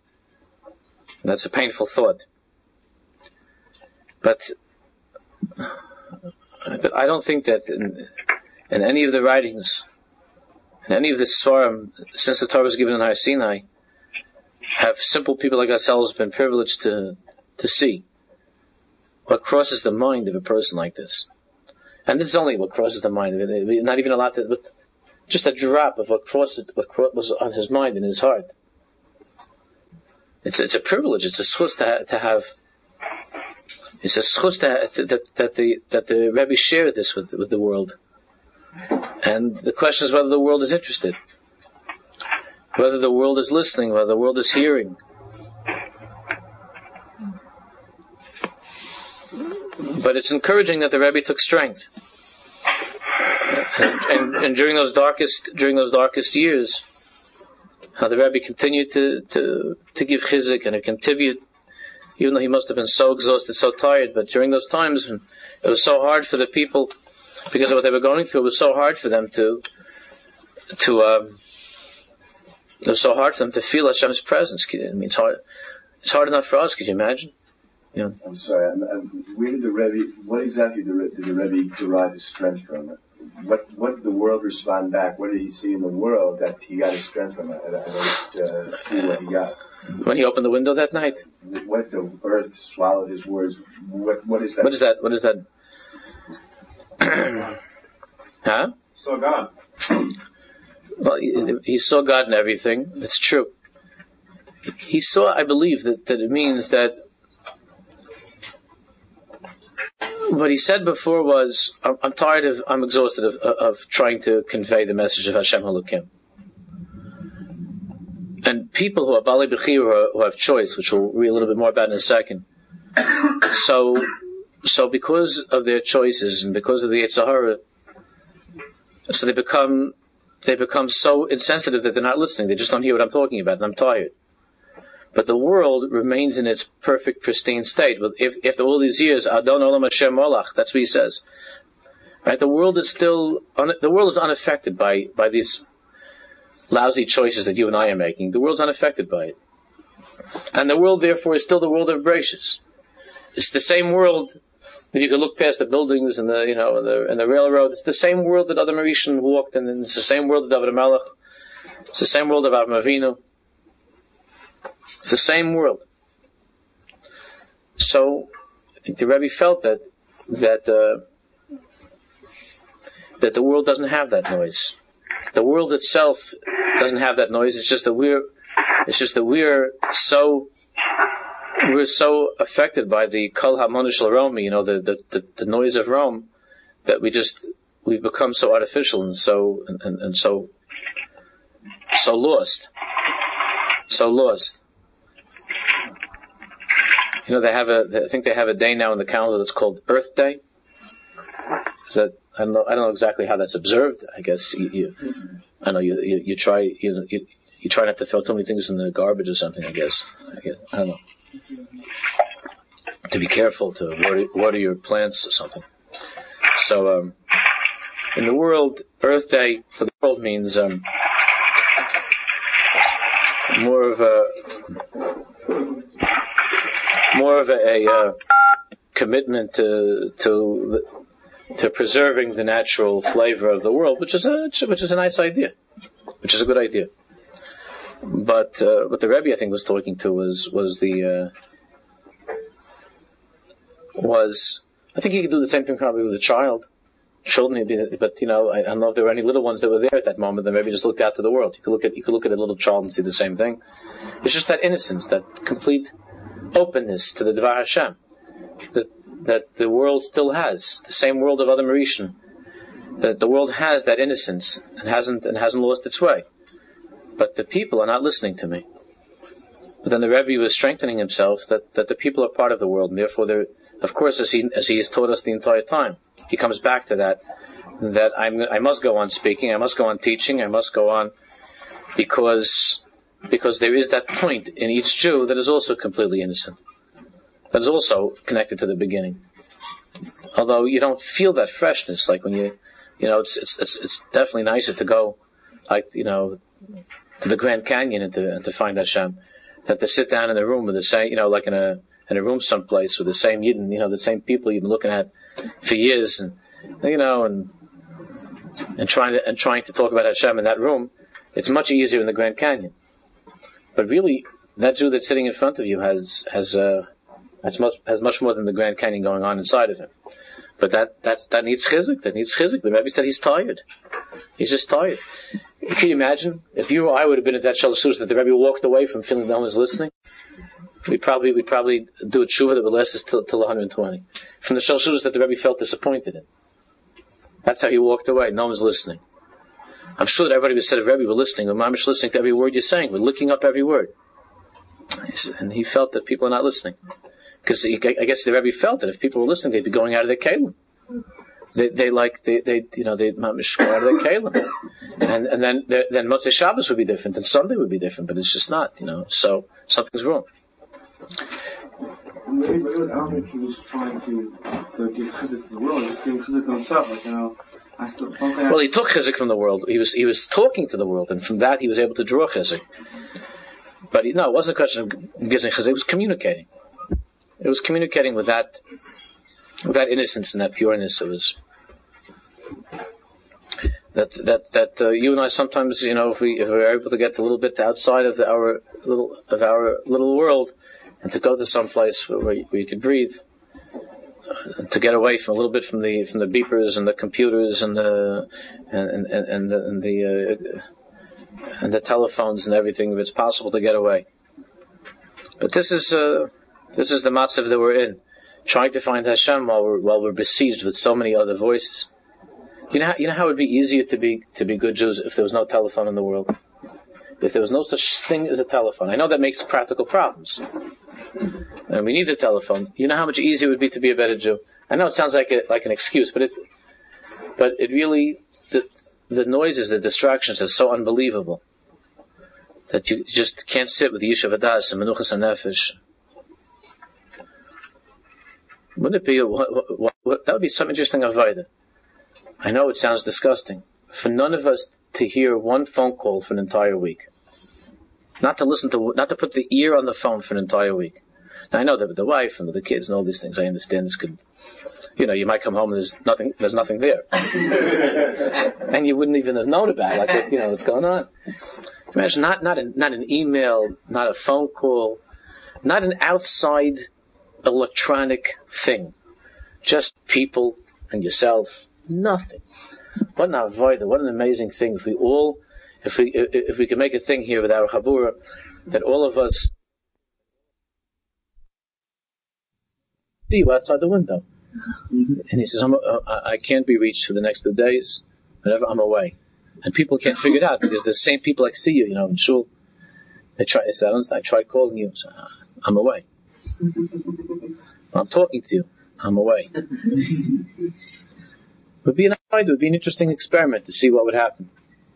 And that's a painful thought. But, but I don't think that in, in any of the writings, in any of the Svarim, since the Torah was given in Har Sinai, have simple people like ourselves been privileged to, to see what crosses the mind of a person like this. And this is only what crosses the mind it, not even a lot, but just a drop of what crossed, what was on his mind and his heart. It's, it's a privilege, it's a source to, to have it's a schus that, that, that, the, that the Rebbe shared this with, with the world. And the question is whether the world is interested. Whether the world is listening, whether the world is hearing. But it's encouraging that the Rebbe took strength. And, and, and, during those darkest during those darkest years, how the Rebbe continued to, to, to give chizik and to contribute even though he must have been so exhausted, so tired. But during those times, it was so hard for the people because of what they were going through. It was so hard for them to to. Um, it was so hard for them to feel Hashem's presence. I mean, it's hard. It's hard enough for us. Could you imagine? Yeah. I'm sorry. I'm, I'm, where did the Rebbe? What exactly did the Rebbe derive his strength from? What What did the world respond back? What did he see in the world that he got his strength from? I, I don't uh, see what he got. When he opened the window that night? What the earth swallowed his words. What, what is that? What is that? What is that? (clears throat) huh? Saw God. Well, he, saw God in everything. That's true. He saw, I believe, that, that it means that what he said before was, I'm, tired of, I'm exhausted of, of, trying to convey the message of Hashem Halukim and people who are Bali Bechir who have choice, which we'll read a little bit more about in a second. So, so because of their choices and because of the Yitzhahara, so they become they become so insensitive that they're not listening. They just don't hear what I'm talking about, and I'm tired. But the world remains in its perfect, pristine state. If, after all these years, Adon Olam Hashem Molach, that's what he says. Right? The world is still, un, the world is unaffected by, by these lousy choices that you and I are making. The world's unaffected by it. And the world, therefore, is still the world of Bereshis. It's the same world if you could look past the buildings and the, you know, and the, and the railroad, it's the same world that Adam Rishon walked in, and it's the same world that David Melech. It's the same world of Avram Avinu. It's the same world. So, I think the Rebbe felt that, that, uh, that the world doesn't have that noise. The world itself doesn't have that noise. It's just that we're, it's just that we're so we're so affected by the kol hamonish Rome, you know, the, the, the, the, noise of Rome, that we just we've become so artificial and so and, and, and so so lost, so lost. You know, they have a. I think they have a day now in the calendar that's called Earth Day. Is that I don't know. I don't know exactly how that's observed. I guess you. you I know you, you. You try. You, you. You try not to throw too many things in the garbage or something. I guess. I, guess, I don't know to be careful to water, water your plants or something. So, um, in the world, Earth Day to the world means um, more of a more of a, a uh, commitment to to to preserving the natural flavor of the world, which is a which is a nice idea, which is a good idea. But uh, what the Rebbe I think was talking to was was the uh, was I think he could do the same thing probably with a child. Children, but you know, I, I don't know if there were any little ones that were there at that moment that maybe just looked out to the world. You could look at you could look at a little child and see the same thing. It's just that innocence, that complete openness to the Dvar Hashem that that the world still has, the same world of Adam Rishon. That the world has that innocence and hasn't and hasn't lost its way but the people are not listening to me. But then the Rebbe was strengthening himself that, that the people are part of the world, and therefore they're, of course, as he, as he has taught us the entire time, he comes back to that, that I'm, I must go on speaking, I must go on teaching, I must go on, because, because there is that point in each Jew that is also completely innocent. That is also connected to the beginning. Although you don't feel that freshness, like when you, you know, it's, it's, it's, it's definitely nicer to go, like, you know, to the Grand Canyon and to, and to find Hashem, than to sit down in a room with the same, you know, like in a in a room someplace with the same Yidden, you know, the same people you've been looking at for years, and you know, and and trying to and trying to talk about Hashem in that room. It's much easier in the Grand Canyon, but really, that Jew that's sitting in front of you has has uh, has much has much more than the Grand Canyon going on inside of him. But that that that needs chizuk. That needs chizuk. The Rebbe said he's tired. He's just tired. Can you imagine if you or I would have been at that Shalasuz that the Rebbe walked away from feeling no one's listening? We'd probably we'd probably do a tshuva that would last us till, till 120. From the Shalasuz that the Rebbe felt disappointed in. That's how he walked away. No one's listening. I'm sure that everybody said if Rebbe were listening, we're Mamish listening to every word you're saying, we're looking up every word. And he felt that people are not listening. Because I guess the Rebbe felt that if people were listening, they'd be going out of their kalim they, they like they, they you know they mamish out of their kalim, and and then then Motzei Shabbos would be different, and Sunday would be different, but it's just not, you know. So something's wrong. Maybe, I don't think he was trying to, give chizik to the world. He was giving chizik to himself, like you know. Well, he took chizik from the world. He was he was talking to the world, and from that he was able to draw chizik. But no, it wasn't a question of giving chizik. It was communicating. It was communicating with that that innocence and that pureness of his that that that uh, you and I sometimes you know if we if we're able to get a little bit outside of our little of our little world and to go to some place where, where you can breathe uh, to get away from a little bit from the from the beepers and the computers and the and and, and the and the, uh, and the telephones and everything if it's possible to get away. But this is uh, this is the matzav that we're in trying to find Hashem while we're, while we're besieged with so many other voices. You know, how, you know how it would be easier to be to be good Jews if there was no telephone in the world, if there was no such thing as a telephone. I know that makes practical problems, and we need the telephone. You know how much easier it would be to be a better Jew. I know it sounds like a, like an excuse, but it but it really the, the noises, the distractions are so unbelievable that you just can't sit with the Yishuv Adas and Menuchas and Nefesh. Wouldn't it be, what, what, what, that would be some interesting avodah. I know it sounds disgusting. For none of us to hear one phone call for an entire week. Not to listen to, not to put the ear on the phone for an entire week. Now I know that with the wife and the kids and all these things, I understand this could, you know, you might come home and there's nothing, there's nothing there. (laughs) and you wouldn't even have known about it, like, you know, what's going on. Imagine not, not, a, not an email, not a phone call, not an outside electronic thing. Just people and yourself. Nothing. What an avodah, what an amazing thing if we all, if we, if we could make a thing here with our Chabura, that all of us see you outside the window. And he says, I'm, uh, I can't be reached for the next two days. Whenever I'm away. And people can't figure it out because the same people like see you, you know, in shul. They try, they say, I, I tried calling you. So, uh, I'm away. I'm talking to you. I'm away. (laughs) would be an idea, would be an interesting experiment to see what would happen.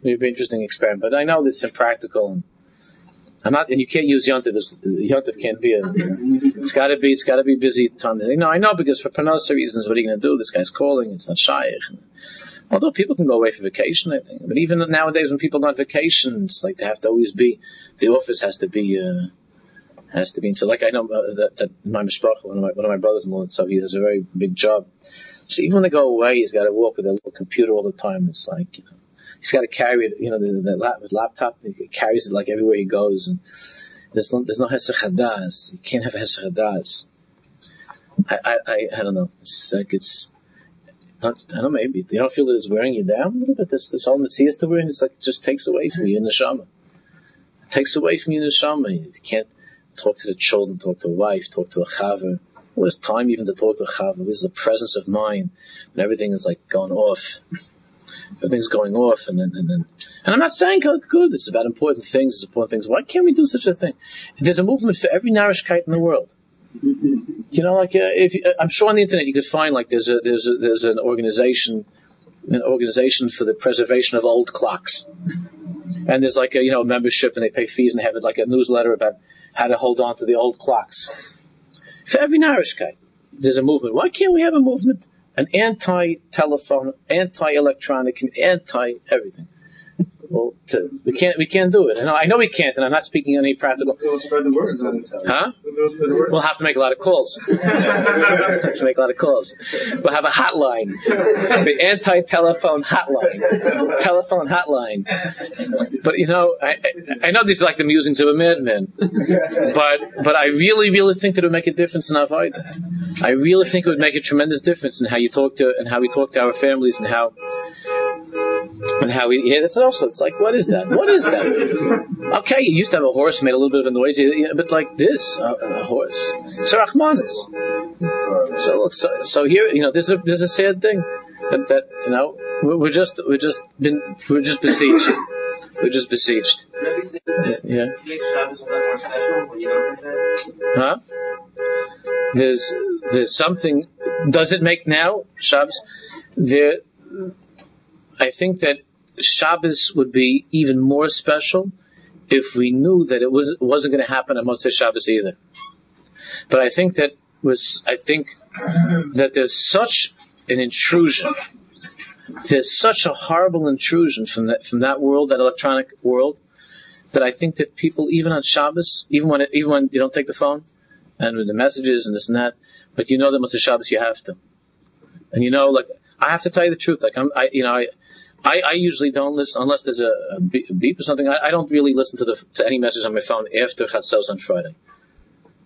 It would be an interesting experiment. But I know that it's impractical and I'm not, and you can't use Yontif as, Yontif can't be a, it's gotta be, it's gotta be busy time. No, I know because for parnassa reasons, what are you gonna do? This guy's calling, it's not Shaykh. Although people can go away for vacation, I think. But even nowadays when people go on vacation, it's like they have to always be, the office has to be, uh, has to be. So like I know uh, that, that my mishpacha, one of my, one of my brothers-in-law, and so he has a very big job. So even when they go away, he's got to walk with a little computer all the time. It's like, you know, he's got to carry it, you know, the, the lap, laptop, he carries it like everywhere he goes. And there's no, there's no hesach You can't have hesach I, I, I, I don't know. It's like it's, not, I don't know, maybe you don't feel that it's wearing you down a little bit. This this whole Metzias to wearing, it's like it just takes away from you in the shama. It takes away from you in the shama. You can't talk to the children, talk to a wife, talk to a chaver. Well, there's time even to talk to a chaver. There's the presence of mind when everything is like gone off. Everything's going off, and then and then. And I'm not saying good. It's about important things. It's important things. Why can't we do such a thing? There's a movement for every narishkeit in the world. You know, like uh, if you, uh, I'm sure on the internet you could find like there's a there's a, there's an organization an organization for the preservation of old clocks, and there's like a you know membership and they pay fees and they have like a newsletter about how to hold on to the old clocks. For every Narishkeit, there's a movement. Why can't we have a movement? An anti-telephone, anti-electronic, anti-everything well, to, we can't we can't do it. And I know we can't, and I'm not speaking any practical. We'll spread the word. Huh? We'll have to make a lot of calls. (laughs) have to make a lot of calls. We'll have a hotline, the anti-telephone hotline, telephone hotline. But you know, I, I know these are like the musings of a madman, but but I really really think that it would make a difference in our fight. I really think it would make a tremendous difference in how you talk to and how we talk to our families and how and how he, yeah, that's also, it's like, what is that? What is that? Okay, you used to have a horse, made a little bit of a noise, but like this, uh, a horse. So Rahmanis. So look, so, so here, you know, there's a, there's a sad thing that, that, you know, we're, we're just, we're just been, we're just besieged. We're just besieged. Yeah. Huh? There's, there's something, does it make now, Shabbos? There, I think that Shabbos would be even more special if we knew that it was, wasn't going to happen on Motzei Shabbos either. But I think that was, I think that there's such an intrusion. There's such a horrible intrusion from that, from that world, that electronic world, that I think that people, even on Shabbos, even when, it, even when you don't take the phone, and with the messages and this and that, but you know that Motzei Shabbos you have to. And you know, like, I have to tell you the truth, like, I'm, I, you know, I, I, I usually don't listen unless there's a, a beep or something. I, I, don't really listen to the to any message on my phone after Chatzos on Friday.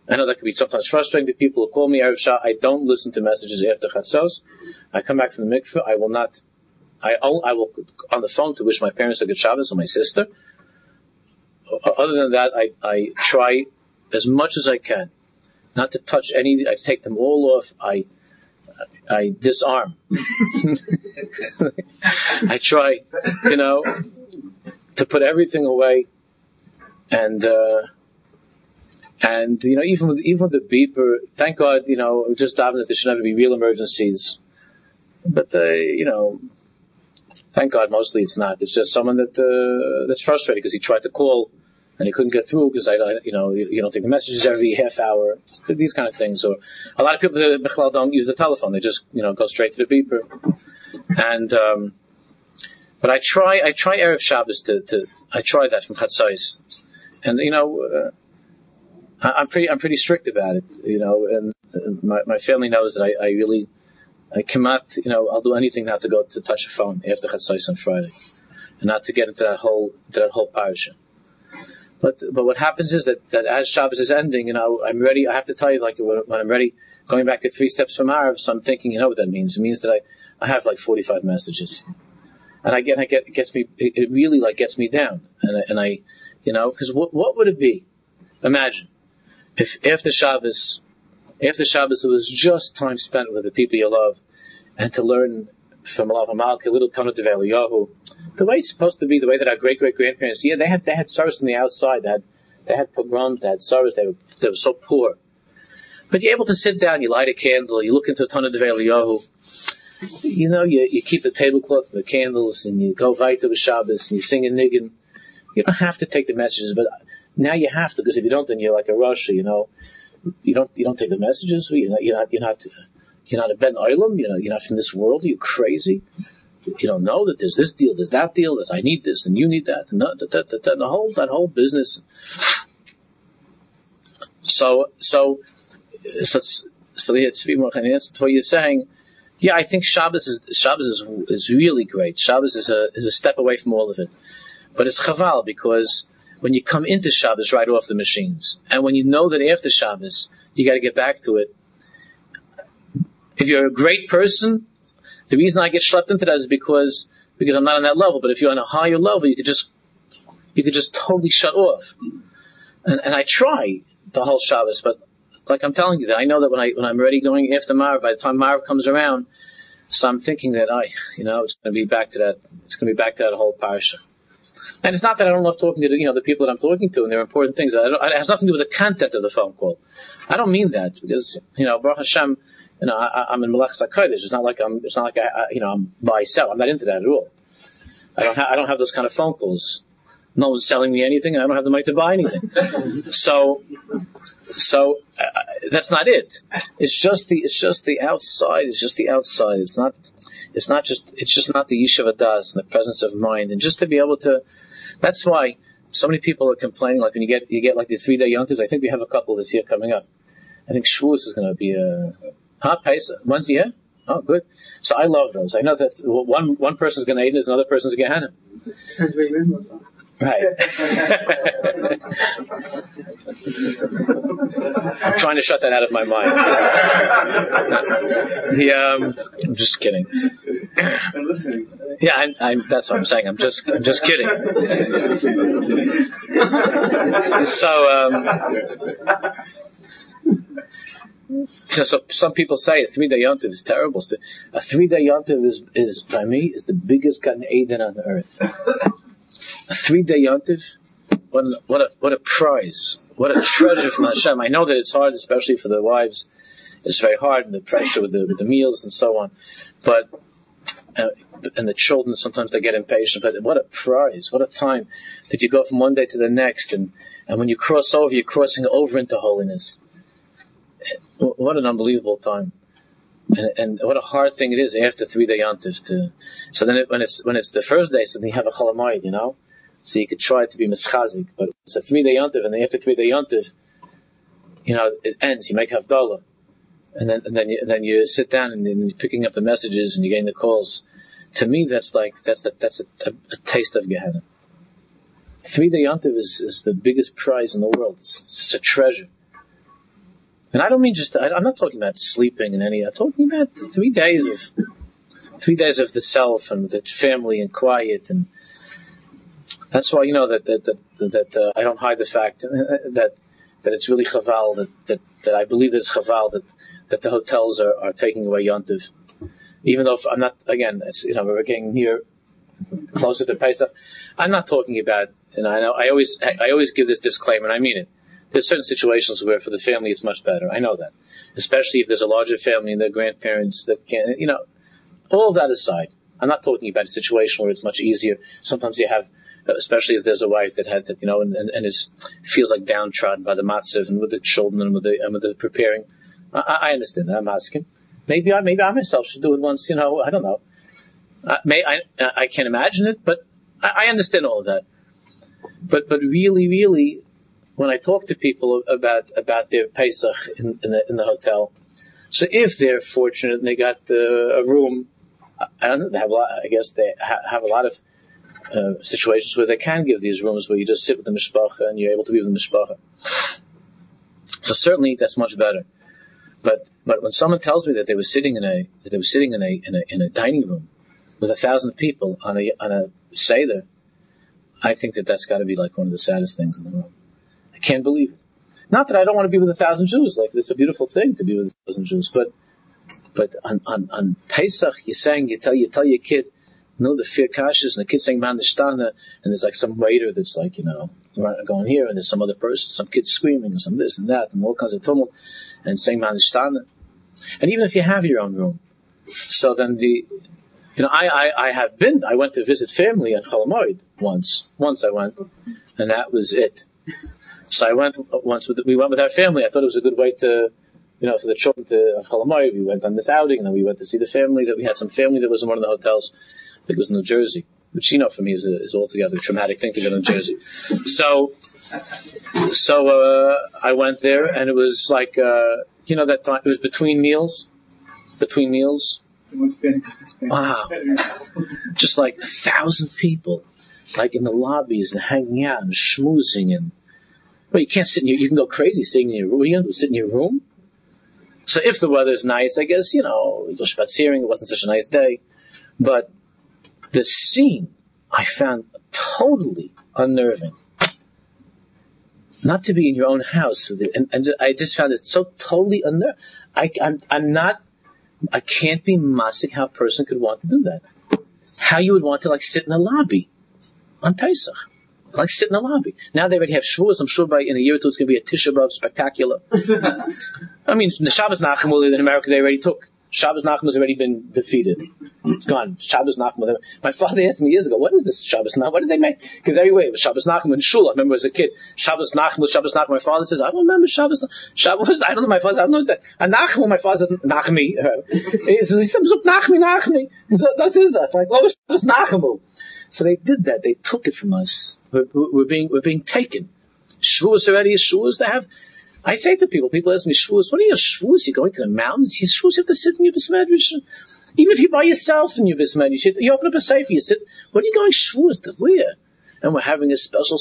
I know that can be sometimes frustrating to people who call me Erev Shah. I don't listen to messages after Chatzos. I come back from the mikveh. I will not. I I will on the phone to wish my parents a good Shabbos and my sister. Other than that, I I try as much as I can not to touch any. I take them all off. I I disarm. I try, you know, to put everything away, and uh, and you know, even with even with the beeper, thank God, you know, just daven that there should never be real emergencies. But uh, you know, Thank God, mostly it's not. It's just someone that uh, that's frustrated because he tried to call and he couldn't get through because I, you know, you don't take the messages every half hour. These kind of things. Or a lot of people that don't use the telephone; they just, you know, go straight to the beeper. And um, but I try, I try erev Shabbos to, to I try that from Chatzais, and you know, uh, I, am pretty, I'm pretty strict about it. You know, and, and my, my family knows that I, I really I cannot, you know, I'll do anything not to go to touch a phone after Chatzos on Friday, and not to get into that whole into that whole parasha. But but what happens is that, that as Shabbos is ending, you know, I'm ready. I have to tell you, like when, I'm ready, going back to three steps from Arab, so I'm thinking, you know what that means? It means that I, I have like 45 messages, and get I get it gets me it really like gets me down, and I, and I you know, because what what would it be? Imagine if after Shabbos after Shabbos, it was just time spent with the people you love and to learn from Alav a little Tanit of Eliyahu, the way it's supposed to be, the way that our great great grandparents, yeah, they had they had service on the outside, they had they had pogroms, they had service, they were they were so poor. But you're able to sit down, you light a candle, you look into a Tanit of Eliyahu, you know, you, you keep the tablecloth and the candles, and you go weiter with Shabbos, and you sing a niggin. You don't have to take the messages, but now you have to, because if you don't, then you're like a Russia, you know you don't you don't take the messages. You're not you're not you're not, you're not a Ben Olam. You know you're not from this world. Are you crazy? You don't know that there's this deal, there's that deal, that I need this and you need that, and that, that, that, that, the whole that whole business. So so so so the Tzvi answer to what you're saying. Yeah, I think Shabbos is Shabbos is, is really great. Shabbos is a is a step away from all of it, but it's chaval because when you come into Shabbos right off the machines. And when you know that after Shabbos, you got to get back to it. If you're a great person, the reason I get schlepped into that is because because I'm not on that level. But if you're on a higher level, you could just you could just totally shut off. And, and I try the whole Shabbos, but like I'm telling you that I know that when I when I'm ready going after Maariv, by the time Maariv comes around, so I'm thinking that I, you know, it's going to be back to that. It's going to be back to that whole parsha. And it's not that I don't love talking to the, you know the people that I'm talking to, and they're important things. it has nothing to do with the content of the phone call. I don't mean that because you know Baruch Hashem, you know I, am in Malach Hakodesh. It's not like I'm. It's not like I, I, you know I'm buy sell. I'm not into that at all. I don't. Ha- I don't have those kind of phone calls. No one's selling me anything, I don't have the money to buy anything. (laughs) so, so uh, that's not it. It's just the. It's just the outside. It's just the outside. It's not. It's not just. It's just not the yeshiva das and the presence of mind, and just to be able to that's why so many people are complaining. Like when you get you get like the three day yontivs. I think we have a couple this year coming up. I think Shavuos is going to be a hot pace. When's the year? Oh, good. So I love those. I know that one one person's going to eat this, another person's going to Gehenna. Right. I'm (laughs) trying to shut that out of my mind. (laughs) the, um, I'm just kidding. I'm listening. Yeah, I'm, I'm, that's what I'm saying. I'm just, I'm just kidding. (laughs) so, um, so, so, some people say a three day yontiv is terrible. A three day yontiv is, is, by me, is the biggest Gan Eden on earth. A three day yontiv, what, a, what a, what a prize. What a treasure from Hashem. I know that it's hard, especially for the wives. It's very hard and the pressure with the, with the meals and so on. But, uh, and the children sometimes they get impatient. But what a prize! What a time that you go from one day to the next, and and when you cross over, you're crossing over into holiness. What an unbelievable time, and, and what a hard thing it is after three day yontif to. So then it, when it's when it's the first day, so then you have a chalamayid, you know. So you could try to be mischazik, but it's a three day yontif, and after three day yontif, you know, it ends. You make havdalah, and then and then you, and then you sit down and, and you're picking up the messages and you're getting the calls to me, that's like that's the, that's a, a, a, taste of Gehenna. Three day yontiv is, is the biggest prize in the world. It's, it's a treasure. And I don't mean just I, am not talking about sleeping and any. I'm talking about three days of three days of the self and the family and quiet and that's why you know that that that, that uh, I don't hide the fact that that it's really chaval that, that, that I believe that it's chaval that that the hotels are, are taking away yontiv even though I'm not, again, it's, you know, we're getting near, closer to Pesach. I'm not talking about, and I know, I always, I always give this disclaimer, and I mean it. There's certain situations where for the family it's much better. I know that. Especially if there's a larger family and their grandparents that can, you know, all that aside. I'm not talking about a situation where it's much easier. Sometimes you have, especially if there's a wife that had that, you know, and, and, and is, feels like downtrodden by the matzav and with the children and with the, and with the preparing. I, I understand that. I'm asking. Maybe I, maybe I myself should do it once, you know, I don't know. I, may, I, I can't imagine it, but I, I understand all of that. But, but really, really, when I talk to people about, about their Pesach in, in the, in the hotel, so if they're fortunate and they got uh, a room, I don't have a lot, I guess they ha- have a lot of uh, situations where they can give these rooms where you just sit with the mishpacha and you're able to be with the mishpacha. So certainly that's much better. But but when someone tells me that they were sitting in a that they were sitting in a in a, in a dining room with a thousand people on a on a seder, I think that that's got to be like one of the saddest things in the world. I can't believe it. Not that I don't want to be with a thousand Jews. Like it's a beautiful thing to be with a thousand Jews, but but on on, on Pesach, you're saying you tell you tell your kid, know the fear kashas, and the kid's saying Mandishtana, and there's like some waiter that's like you know going here, and there's some other person, some kid screaming, and some this and that, and all kinds of tumult, and saying Mandishtana. And even if you have your own room, so then the you know, I, I, I have been, I went to visit family in Cholamoid once. Once I went, and that was it. So I went once with, we went with our family. I thought it was a good way to, you know, for the children to Cholamoid. We went on this outing, and then we went to see the family that we had some family that was in one of the hotels. I think it was in New Jersey, which, you know, for me is, a, is altogether a traumatic thing to go to New Jersey. So, so, uh, I went there, and it was like, uh, you know, that time, it was between meals, between meals Wow. Just like a thousand people, like in the lobbies and hanging out and schmoozing and, well, you can't sit in your, you can go crazy sitting in your room. You? Sit in your room? So if the weather's nice, I guess, you know, you go spaziering, it wasn't such a nice day. But the scene I found totally unnerving. Not to be in your own house with it. And, and I just found it so totally unnerving. I, I'm, I'm not I can't be massing how a person could want to do that. How you would want to like sit in a lobby on Pesach. Like sit in the lobby. Now they already have Shavuos. I'm sure by in a year or two it's going to be a Tisha B'Av spectacular. (laughs) I mean, the Shabbos Nachem in America they already took. Shabbos Nachum has already been defeated. It's gone. Shabbos Nachum. My father asked me years ago, what is this Shabbos Nachum? What did they make? Because everywhere it was Shabbos Nachum in Shul. I remember as a kid, Shabbos Nachum was Shabbos Nachum. My father says, I don't remember Shabbos Shabbos. I don't know my father. I don't know that. And Nachum, my father says, Nachmi. (laughs) He says, he says, Nachmi, Nachmi. That's is that. Like, what was Shabbos Nachum? So they did that. They took it from us. We're, we're being, we're being taken. Shavuos already is Shavuos. They have, I say to people, people ask me, Shavuos, what are your Shavuos? You're going to the mountains? You Shavuos, you have to sit in your Bismedrish. Even if you're by yourself in your Bismedrish, you, you open up a safe, and you sit, what are you going Shavuos to where? And we're having a special,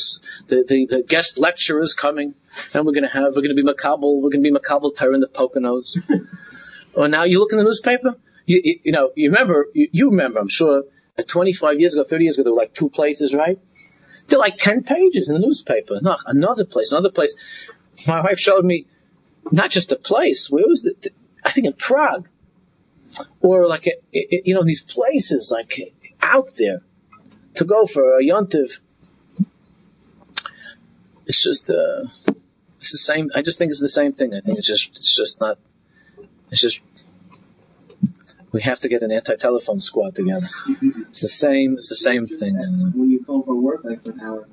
the, the, the guest lecturer is coming, and we're going to have, we're going to be Makabal, we're going to be Makabal Torah in the Poconos. well, (laughs) oh, now you look in the newspaper, you, you, you know, you remember, you, you remember, I'm sure, 25 years ago, 30 years ago, there were like two places, right? There were like 10 pages in the newspaper. No, another place, another place. My wife showed me not just a place. Where was it? I think in Prague, or like a, you know these places like out there to go for a yontiv. It's just uh, it's the same. I just think it's the same thing. I think it's just it's just not. It's just we have to get an anti-telephone squad together. It's the same. It's the same thing. When you call for work, like an hour.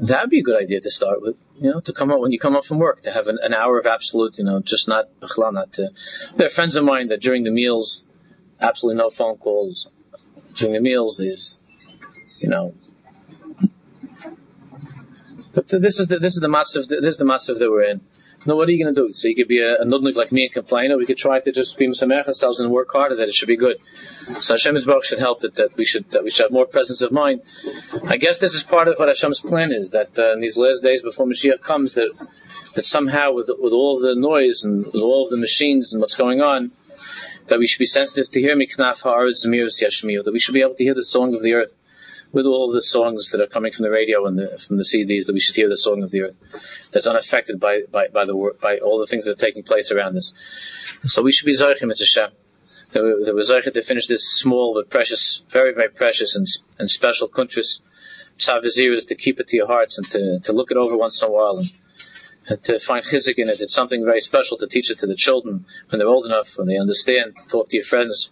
That would be a good idea to start with. You know, to come up when you come up from work, to have an, an hour of absolute, you know, just not not to. There are friends of mine that during the meals, absolutely no phone calls. During the meals, there's, you know. But this is the this is the matzav this is the matzav that we're in. Now, what are you going to do? So you could be a, a nudnik like me and complain, or we could try to just be misamech ourselves and work harder that it should be good. So Hashem's Baruch should help that, that we should that we should have more presence of mind. I guess this is part of what Hashem's plan is that uh, in these last days before Mashiach comes, that that somehow with with all the noise and with all of the machines and what's going on, that we should be sensitive to hear Miknaf Haaretz Zemiros Yashmiu, that we should be able to hear the song of the earth with all the songs that are coming from the radio and the, from the CDs, that we should hear the song of the earth that's unaffected by, by, by, the, by all the things that are taking place around us. So we should be Zaychim at Hashem. That we, that to finish this small but precious, very, very precious and, and special kuntris. Tzav V'Ziruz is to keep it to your hearts and to, to look it over once in a while and, and to find chizik in it. It's something very special to teach it to the children when they're old enough, when they understand, talk to your friends,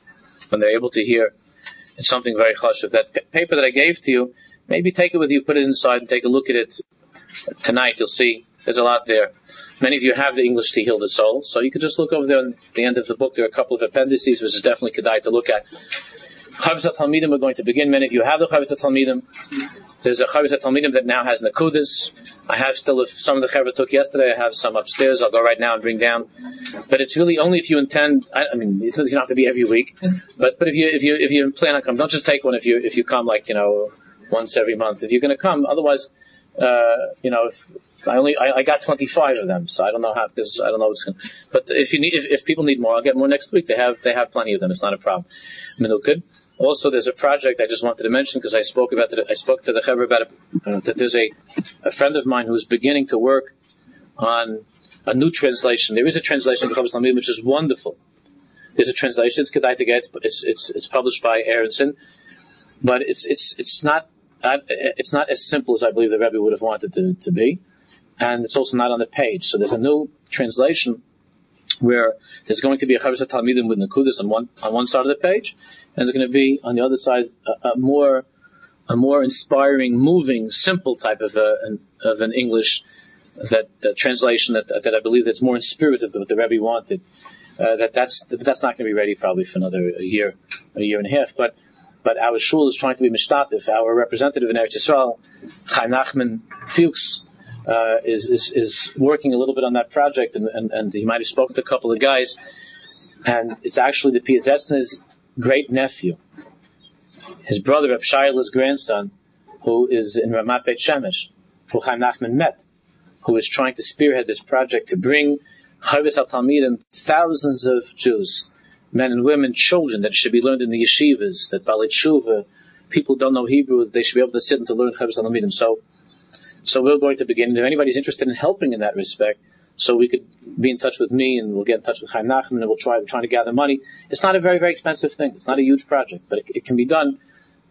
when they're able to hear It's something very hush. If that paper that I gave to you, maybe take it with you, put it inside, and take a look at it tonight. You'll see there's a lot there. Many of you have the English to heal the soul, so you could just look over there at the end of the book. There are a couple of appendices, which is definitely kedai to look at. Chavos Talmidim are going to begin. Many of you have the Chavos Talmidim. There's a Chavos Talmidim that now has Nakudas. I have still, if some of the Chavos took yesterday, I have some upstairs. I'll go right now and bring down. But it's really only if you intend. I, I mean, it doesn't have to be every week. But but if you if you if you plan on coming, don't just take one. If you if you come like you know once every month. If you're going to come, otherwise, uh, you know, if, I only I, I, got 25 of them, so I don't know how because I don't know what's going. But if you need if, if people need more, I'll get more next week. They have they have plenty of them. It's not a problem. Minukid. Also, there's a project I just wanted to mention because I spoke about. I spoke to the Chaver about it, uh, that there's a, a friend of mine who's beginning to work on a new translation. There is a translation of the Talmidim which is wonderful. There's a translation. It's Kedai it's it's it's published by Aronson, but it's it's it's not uh, it's not as simple as I believe the Rebbe would have wanted to, to be, and it's also not on the page. So there's a new translation where there's going to be a Chavos Talmidim with Nakudas on one on one side of the page, and there's going to be on the other side a, a more a more inspiring, moving, simple type of a, an, of an English that, that translation that, that I believe that's more in spirit of what the Rebbe wanted. Uh, that that's that's not going to be ready probably for another a year, a year and a half. But but our shul is trying to be mishtatif. Our representative in Eretz Yisrael, Chaim Nachman Fuchs, uh, is, is is working a little bit on that project, and, and, and he might have spoken to a couple of guys. And it's actually the Piazetzner's great nephew, his brother Reb Shaila's grandson, who is in Ramat Beit Shemesh, who Chaim Nachman met, who is trying to spearhead this project to bring Chavos al Talmidim, thousands of Jews, men and women, children that should be learned in the yeshivas, that Baalei Teshuva, people don't know Hebrew, they should be able to sit and to learn Chavos al Talmidim. So, so we're going to begin. If anybody's interested in helping in that respect, so we could be in touch with me and we'll get in touch with Chaim Nachman and we'll try, we're trying to gather money. It's not a very, very expensive thing. It's not a huge project, but it, it can be done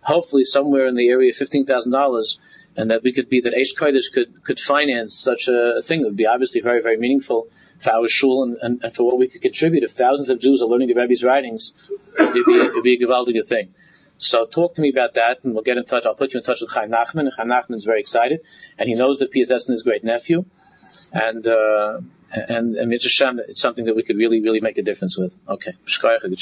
hopefully somewhere in the area of $15,000 and that we could be, that Aish Kodesh could, could finance such a, thing. It would be obviously very, very meaningful for our shul and, and, and, for what we could contribute. If thousands of Jews are learning the Rebbe's writings, it'd be, it'd be a thing. So talk to me about that, and we'll get in touch. I'll put you in touch with Chaim Nachman, and Chaim is very excited, and he knows that PSS is his great nephew, and uh, and and Shem, it's something that we could really, really make a difference with. Okay, good